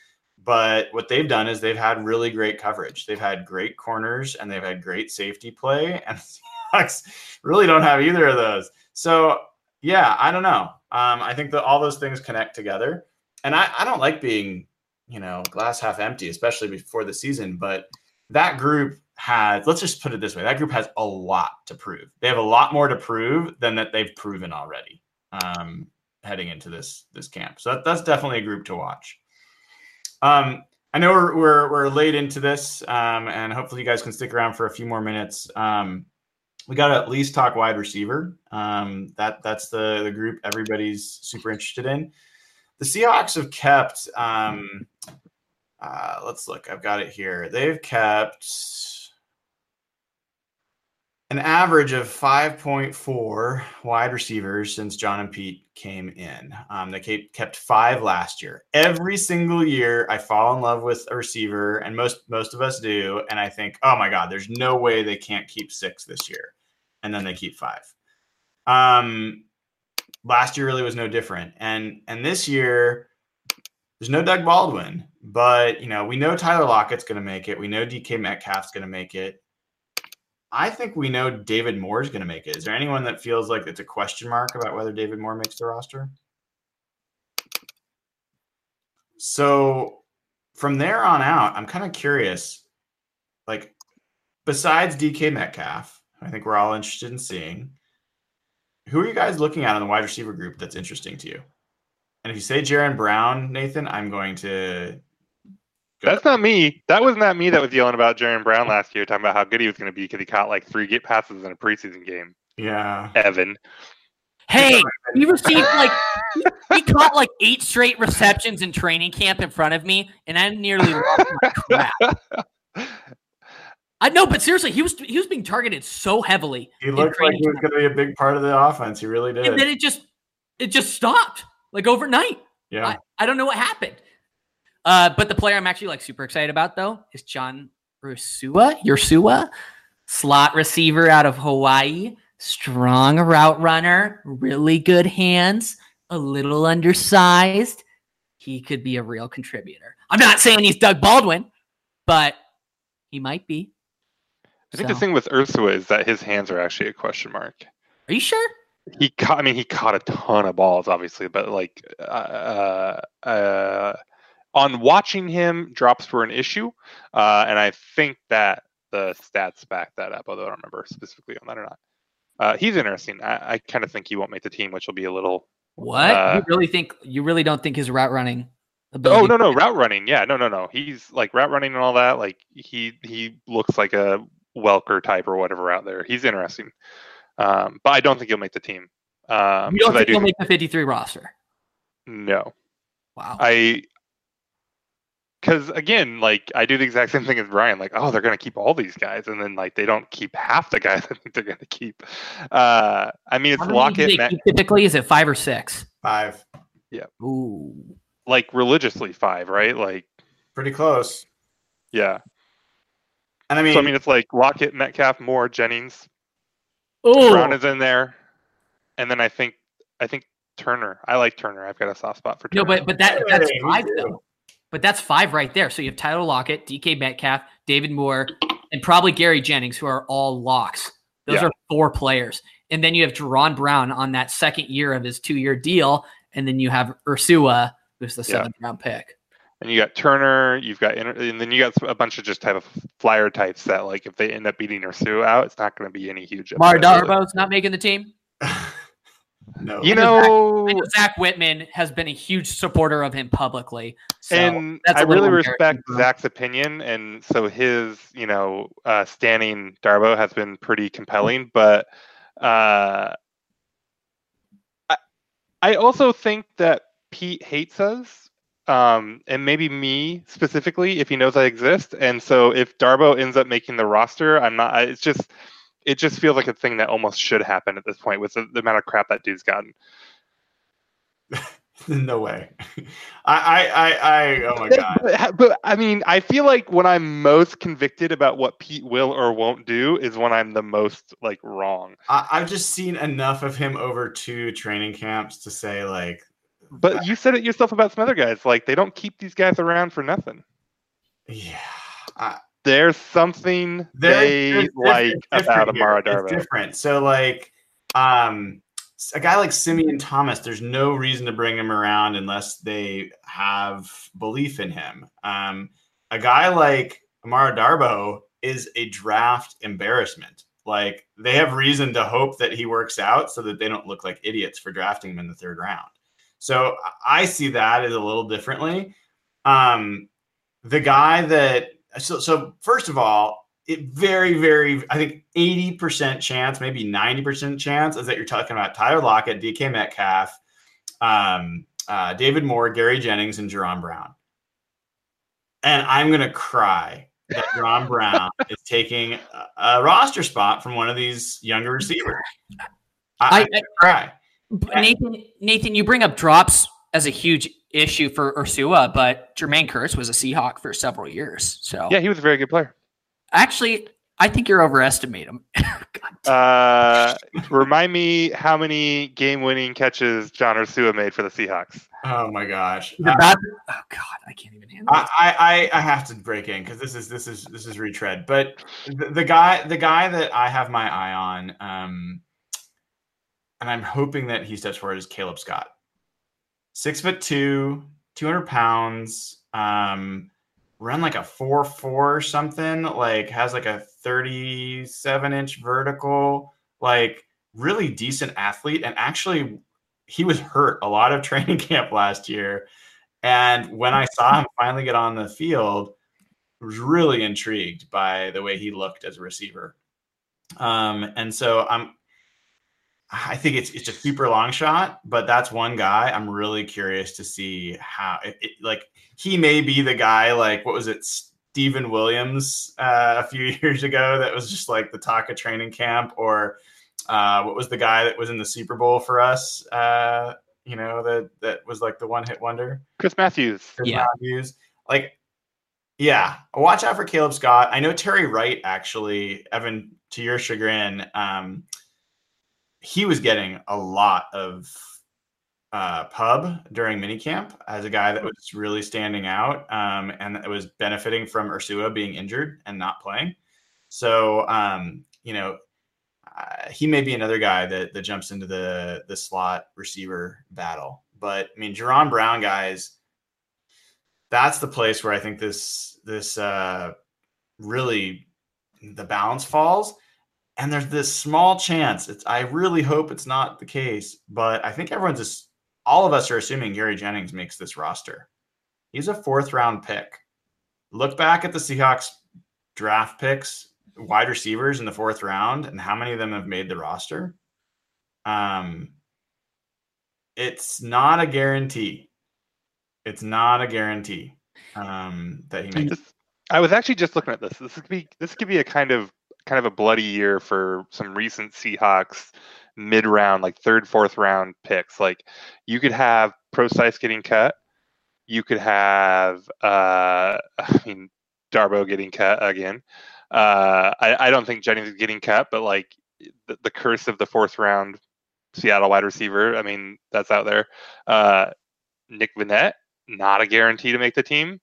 Speaker 1: But what they've done is they've had really great coverage. They've had great corners and they've had great safety play. (laughs) And Seahawks really don't have either of those. So yeah, I don't know. Um, I think that all those things connect together. And I, I don't like being, you know, glass half empty, especially before the season. But that group has, let's just put it this way, that group has a lot to prove. They have a lot more to prove than that they've proven already. Um, heading into this this camp. So that, that's definitely a group to watch. Um, I know we're, we're, we're late into this, um, and hopefully you guys can stick around for a few more minutes. Um, we got to at least talk wide receiver. Um, that that's the the group everybody's super interested in. The Seahawks have kept. Um, uh, let's look. I've got it here. They've kept an average of 5.4 wide receivers since John and Pete came in. Um, they kept five last year. Every single year, I fall in love with a receiver, and most most of us do. And I think, oh my god, there's no way they can't keep six this year, and then they keep five. Um, last year really was no different, and and this year. There's no Doug Baldwin, but you know we know Tyler Lockett's going to make it. We know DK Metcalf's going to make it I think we know David Moore is going to make it. Is there anyone that feels like it's a question mark about whether David Moore makes the roster? So from there on out, I'm kind of curious. Like, besides DK Metcalf, I think we're all interested in seeing. Who are you guys looking at in the wide receiver group that's interesting to you? And if you say Jaron Brown, Nathan, I'm going to
Speaker 5: that's not me. That was not me that was yelling about Jaron Brown last year, talking about how good he was going to be because he caught like three get passes in a preseason game.
Speaker 1: Yeah.
Speaker 5: Evan.
Speaker 2: Hey, he received like (laughs) he caught like eight straight receptions in training camp in front of me, and I nearly lost my crap. I know, but seriously, he was he was being targeted so heavily.
Speaker 1: He looked like he was going to be a big part of the offense. He really did.
Speaker 2: And then it just it just stopped like overnight.
Speaker 1: Yeah,
Speaker 2: I, I don't know what happened. Uh, but the player I'm actually like super excited about though is John Ursua, Ursua, slot receiver out of Hawaii, strong route runner, really good hands, a little undersized. He could be a real contributor. I'm not saying he's Doug Baldwin, but he might be.
Speaker 5: I think so. the thing with Ursua is that his hands are actually a question mark.
Speaker 2: Are you sure?
Speaker 5: He caught. I mean, he caught a ton of balls, obviously, but like, uh, uh, on watching him, drops were an issue, uh, and I think that the stats back that up. Although I don't remember specifically on that or not. Uh, he's interesting. I, I kind of think he won't make the team, which will be a little.
Speaker 2: What uh, you really think? You really don't think his route running?
Speaker 5: Ability oh no no route running yeah no no no he's like route running and all that like he he looks like a Welker type or whatever out there he's interesting um, but I don't think he'll make the team um,
Speaker 2: you don't think do he'll make the 53 roster
Speaker 5: no
Speaker 2: wow
Speaker 5: I because again, like I do the exact same thing as Brian. Like, oh, they're going to keep all these guys, and then like they don't keep half the guys (laughs) I think they're going to keep. Uh, I mean, it's Lockett.
Speaker 2: Matt- typically, is it five or six?
Speaker 1: Five.
Speaker 5: Yeah.
Speaker 2: Ooh.
Speaker 5: Like religiously five, right? Like
Speaker 1: pretty close.
Speaker 5: Yeah.
Speaker 1: And I mean,
Speaker 5: so I mean, it's like Lockett, Metcalf, Moore, Jennings.
Speaker 2: Oh.
Speaker 5: Brown is in there, and then I think I think Turner. I like Turner. I've got a soft spot for Turner.
Speaker 2: No, but but that that's five though. But that's five right there. So you have Tyler Lockett, DK Metcalf, David Moore, and probably Gary Jennings, who are all locks. Those yeah. are four players. And then you have Jaron Brown on that second year of his two year deal. And then you have Ursua, who's the seventh yeah. round pick.
Speaker 5: And you got Turner, you've got, and then you got a bunch of just type of flyer types that, like, if they end up beating Ursua out, it's not going to be any huge.
Speaker 2: Mar Darboh's not making the team. (laughs)
Speaker 1: No.
Speaker 5: You know,
Speaker 2: Zach, Zach, Whitman has been a huge supporter of him publicly. So
Speaker 5: and I really respect Zach's opinion. And so his, you know, uh, standing Darboh has been pretty compelling. But uh, I, I also think that Pete hates us um, and maybe me specifically if he knows I exist. And so if Darboh ends up making the roster, I'm not. It's just it just feels like a thing that almost should happen at this point with the, the amount of crap that dude's gotten. (laughs)
Speaker 1: no way. I, I, I, I, oh my god.
Speaker 5: But, but, I mean, I feel like when I'm most convicted about what Pete will or won't do is when I'm the most like wrong.
Speaker 1: I, I've just seen enough of him over two training camps to say like.
Speaker 5: But you said it yourself about some other guys. Like they don't keep these guys around for nothing.
Speaker 1: Yeah. I,
Speaker 5: there's something they like about Amara Darboh.
Speaker 1: It's different. So like, um, a guy like Simeon Thomas, there's no reason to bring him around unless they have belief in him. Um, a guy like Amara Darboh is a draft embarrassment. Like they have reason to hope that he works out so that they don't look like idiots for drafting him in the third round. So I see that as a little differently. Um, the guy that so so first of all, it very, very, I think 80% chance, maybe 90% chance is that you're talking about Tyler Lockett, DK Metcalf, um, uh, David Moore, Gary Jennings, and Jaron Brown. And I'm going to cry that Jaron (laughs) Brown is taking a, a, roster spot from one of these younger receivers. I, I, I cry.
Speaker 2: Nathan, Nathan, you bring up drops as a huge issue for Ursua, but Jermaine Kearse was a Seahawk for several years. So
Speaker 5: yeah, he was a very good player.
Speaker 2: Actually, I think you're overestimating him. (laughs)
Speaker 5: uh, remind me how many game-winning catches John Ursua made for the Seahawks.
Speaker 1: Oh my gosh!
Speaker 2: Uh, oh God, I can't even handle.
Speaker 1: I, I I have to break in because this is this is this is retread. But the, the, guy the guy that I have my eye on, um, and I'm hoping that he steps forward is Caleb Scott. Six foot two, two hundred pounds. Um, run like a four four or something. Like has like a thirty seven inch vertical. Like really decent athlete, and actually he was hurt a lot of (laughs) training camp last year. And when I saw him finally get on the field, I was really intrigued by the way he looked as a receiver. Um, and so I'm I think it's it's a super long shot, but that's one guy I'm really curious to see how it, it like he may be the guy like what was it Steven Williams uh, a few (laughs) years ago that was just like the talk of training camp or uh, what was the guy that was in the Super Bowl for us uh, you know that that was like the one hit wonder?
Speaker 5: Chris Matthews.
Speaker 1: Chris yeah. Matthews. Like yeah watch out for Caleb Scott. I know Terry Wright actually Evan to your chagrin um, he was getting a lot of uh, pub during minicamp as a guy that was really standing out um, and it was benefiting from Ursua being injured and not playing. So, um, you know, uh, he may be another guy that, that jumps into the the slot receiver battle. But I mean, Jaron Brown guys, that's the place where I think this this uh, really the balance falls and there's this small chance. It's I really hope it's not the case, but I think everyone's just all of us are assuming Gary Jennings makes this roster. He's a fourth round pick. Look back at the Seahawks draft picks, wide receivers in the fourth round, and how many of them have made the roster. Um, it's not a guarantee. It's not a guarantee um, that he makes.
Speaker 5: I was actually just looking at this. This could be this could be a kind of kind of a bloody year for some recent Seahawks mid round, like third, fourth round picks. Like you could have Prosise getting cut. You could have, uh, (laughs) I mean, Darboh getting cut again. Uh, I, I, don't think Jennings is getting cut, but like the, the, curse of the fourth round Seattle wide receiver, I mean, that's out there. Uh, Nick Vannett, not a guarantee to make the team.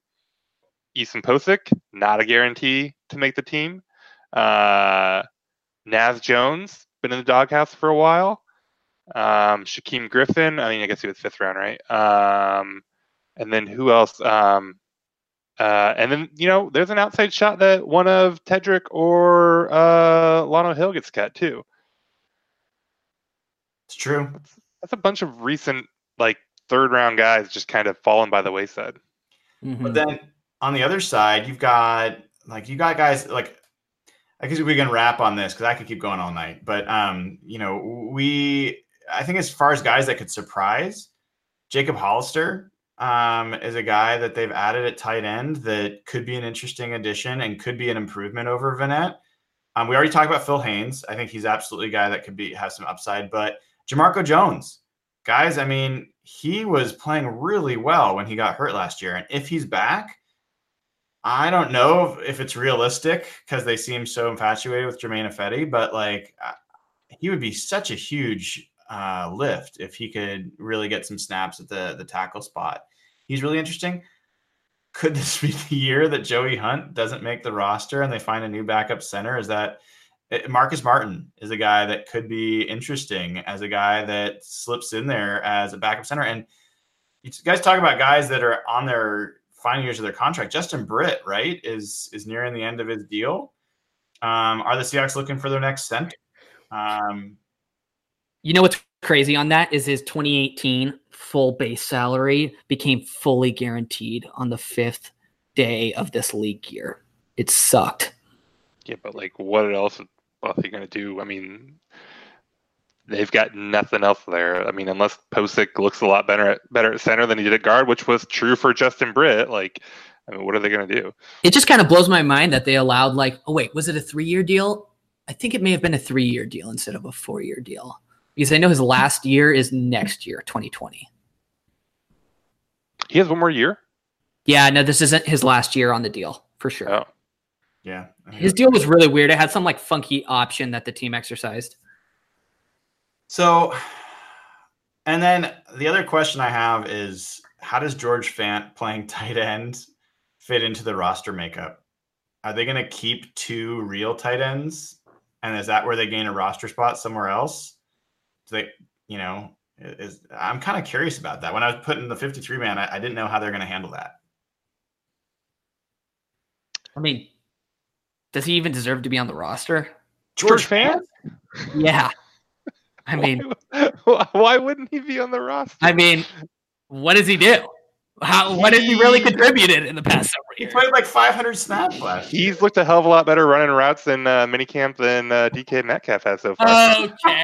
Speaker 5: Ethan Pocic, not a guarantee to make the team. Uh, Naz Jones, been in the doghouse for a while. Um, Shaquem Griffin, I mean, I guess he was fifth round, right? Um, and then who else? Um, uh, and then, you know, there's an outside shot that one of Tedric or uh, Lano Hill gets cut too.
Speaker 1: It's true.
Speaker 5: That's, that's, a bunch of recent, like, third round guys just kind of fallen by the wayside.
Speaker 1: Mm-hmm. But then on the other side, you've got, like, you got guys like I guess we can wrap on this because I could keep going all night. But um, you know, we I think as far as guys that could surprise, Jacob Hollister um, is a guy that they've added at tight end that could be an interesting addition and could be an improvement over Vannett. Um, we already talked about Phil Haynes. I think he's absolutely a guy that could be have some upside. But Jamarco Jones, guys, I mean, he was playing really well when he got hurt last year, and if he's back, I don't know if it's realistic because they seem so infatuated with Germain Ifedi, but like he would be such a huge uh, lift if he could really get some snaps at the the tackle spot. He's really interesting. Could this be the year that Joey Hunt doesn't make the roster and they find a new backup center? Is that eh, Marcus Martin is a guy that could be interesting as a guy that slips in there as a backup center. And you guys talk about guys that are on their final years of their contract. Justin Britt, right, is is nearing the end of his deal. Um, are the Seahawks looking for their next center? Um,
Speaker 2: You know what's crazy on that is his 2018 full base salary became fully guaranteed on the fifth day of this league year. It sucked.
Speaker 5: Yeah, but like, what else are they going to do? I mean, they've got nothing else there. I mean, unless Pocic looks a lot better at better at center than he did at guard, which was true for Justin Britt. Like, I mean, what are they going to do?
Speaker 2: It just kind of blows my mind that they allowed like, oh wait, was it a three year deal? I think it may have been a three year deal instead of a four year deal. Because I know his last year is next year, 2020.
Speaker 5: He has one more year.
Speaker 2: Yeah, no, this isn't his last year on the deal for sure.
Speaker 5: Oh,
Speaker 1: yeah,
Speaker 2: His deal was really weird. It had some like funky option that the team exercised.
Speaker 1: So, and then the other question I have is how does George Fant playing (laughs) tight end fit into the roster makeup? Are they going to keep two real tight ends? And is that where they gain a roster spot somewhere else? Do they, you know, is I'm kind of curious about that. When I was putting the 53 man, I, I didn't know how they're going to handle that.
Speaker 2: I mean, does he even deserve to be on the roster?
Speaker 5: George Fant?
Speaker 2: Yeah. (laughs) I mean,
Speaker 5: why, why wouldn't he be on the roster?
Speaker 2: I mean, what does he do? How what has he really contributed in the past several
Speaker 1: He played like 500 snaps last year.
Speaker 5: He's looked a hell of a lot better running routes in uh, minicamp than uh, DK Metcalf has so far.
Speaker 2: Okay.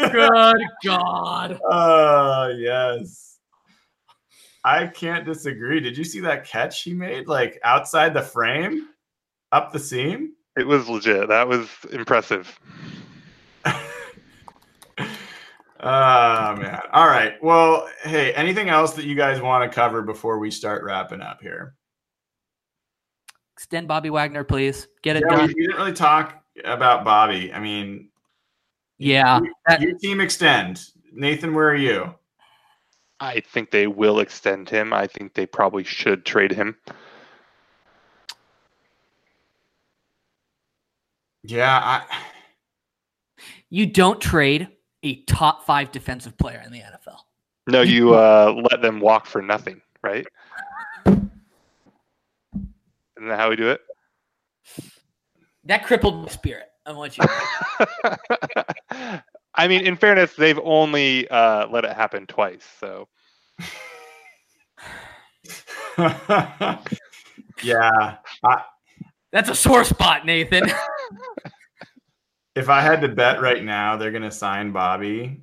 Speaker 2: (laughs) Good God.
Speaker 1: Oh, (laughs) yes. I can't disagree. Did you see that catch he made? Like outside the frame, up the seam?
Speaker 5: It was legit. That was impressive.
Speaker 1: Oh, man. All right. Well, hey, anything else that you guys want to cover before we start wrapping up here?
Speaker 2: Extend Bobby Wagner, please. Get it
Speaker 1: Yeah,
Speaker 2: done.
Speaker 1: we didn't really talk about Bobby. I mean,
Speaker 2: Yeah. that-
Speaker 1: your team extend. Nathan, where are you?
Speaker 5: I think they will extend him. I think they probably should trade him.
Speaker 1: Yeah, I
Speaker 2: You don't trade a top five defensive player in the NFL.
Speaker 5: No, you uh, let them walk for nothing, right? Isn't that how we do it?
Speaker 2: That crippled my spirit. I want you. (laughs)
Speaker 5: I mean, in fairness, they've only uh, let it happen twice. So (laughs)
Speaker 1: yeah.
Speaker 2: That's a sore spot, Nathan. (laughs)
Speaker 1: If I had to bet right now, they're going to sign Bobby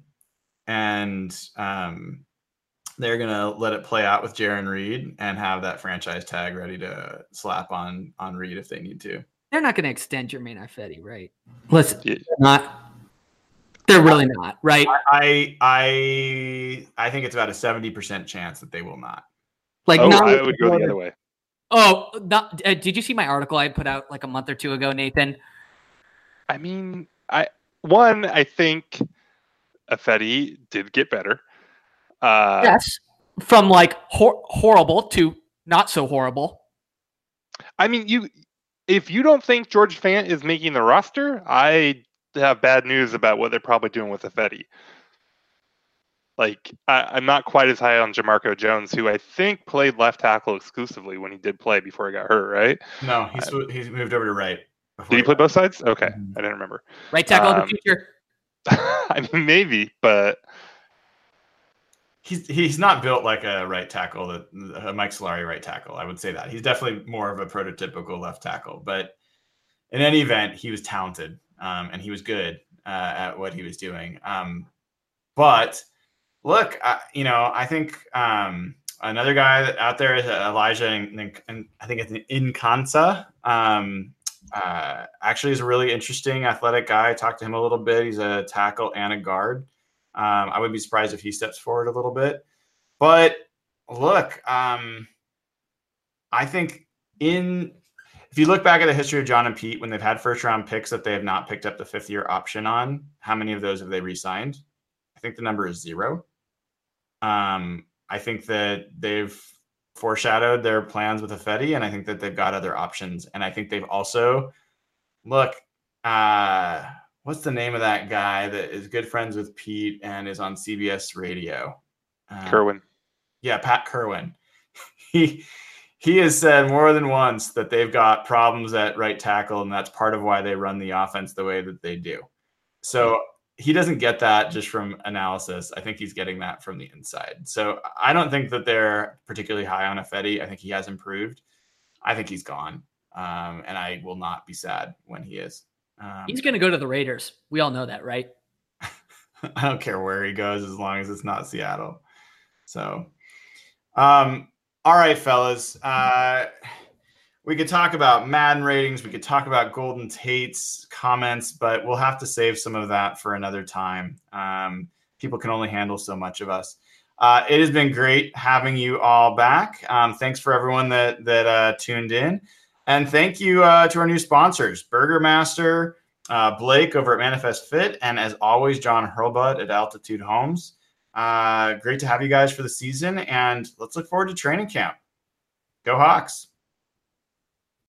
Speaker 1: and um, they're going to let it play out with Jarran Reed and have that franchise tag ready to slap on on Reed if they need to.
Speaker 2: They're not going to extend Germain Ifedi, right? Listen,
Speaker 5: Yeah.
Speaker 2: not. They're really not, right?
Speaker 1: I I I think it's about a 70% chance that they will not.
Speaker 2: Like,
Speaker 5: oh,
Speaker 2: not.
Speaker 5: I would go the other way.
Speaker 2: Oh, not, uh, did you see my article I put out like a month or two ago, Nathan?
Speaker 5: I mean, I one, I think Ifedi did get better. Uh,
Speaker 2: yes. From like hor- horrible to not so horrible.
Speaker 5: I mean, you if you don't think George Fant is making the roster, I have bad news about what they're probably doing with Ifedi. Like, I, I'm not quite as high on Jamarco Jones, who I think played left tackle exclusively when he did play before he got hurt, right?
Speaker 1: No, he's he's moved over to right. Before
Speaker 5: Did he play both sides? Okay,
Speaker 1: Mhm.
Speaker 5: I didn't remember.
Speaker 2: Right tackle of
Speaker 5: Um,
Speaker 2: the future. (laughs)
Speaker 5: I mean, maybe, but
Speaker 1: He's he's not built like a right tackle, that a Mike Solari right tackle. I would say that he's definitely more of a prototypical left tackle. But in any event, he was talented um, and he was good uh, at what he was doing. Um, but look, I, you know, I think um, another guy out there is Elijah, and, and I think it's Nkansah. Um, uh, actually, is a really interesting athletic guy. I talked to him a little bit. He's a tackle and a guard. Um, I would be surprised if he steps forward a little bit. But look, um, I think in if you look back at the history of John and Pete, when they've had first round picks that they have not picked up the fifth year option on, how many of those have they re-signed? I think the number is zero. Um, I think that they've foreshadowed their plans with Ifedi, and I think that they've got other options. And I think they've also look. Uh, what's the name of that guy that is good friends with Pete and is on CBS Radio?
Speaker 5: Uh, Kirwan.
Speaker 1: Yeah, Pat Kirwan. (laughs) he he has said more than once that they've got problems at right tackle, and that's part of why they run the offense the way that they do. So he doesn't get that just from analysis. I think he's getting that from the inside. So I don't think that they're particularly high on Ifedi. I think he has improved. I think he's gone, um, and I will not be sad when he is.
Speaker 2: Um, he's going to go to the Raiders. We all know that, right? (laughs)
Speaker 1: I don't care where he goes as long as it's not Seattle. So, um, all right, fellas. Uh, we could talk about Madden ratings. We could talk about Golden Tate's comments, but we'll have to save some of that for another time. Um, people can only handle so much of us. Uh, it has been great having you all back. Um, thanks for everyone that that uh, tuned in, and thank you uh, to our new sponsors, Burger Master, uh, Blake over at Manifest Fit, and as always, John Hurlbut at Altitude Homes. Uh, great to have you guys for the season, and let's look forward to training camp. Go Hawks!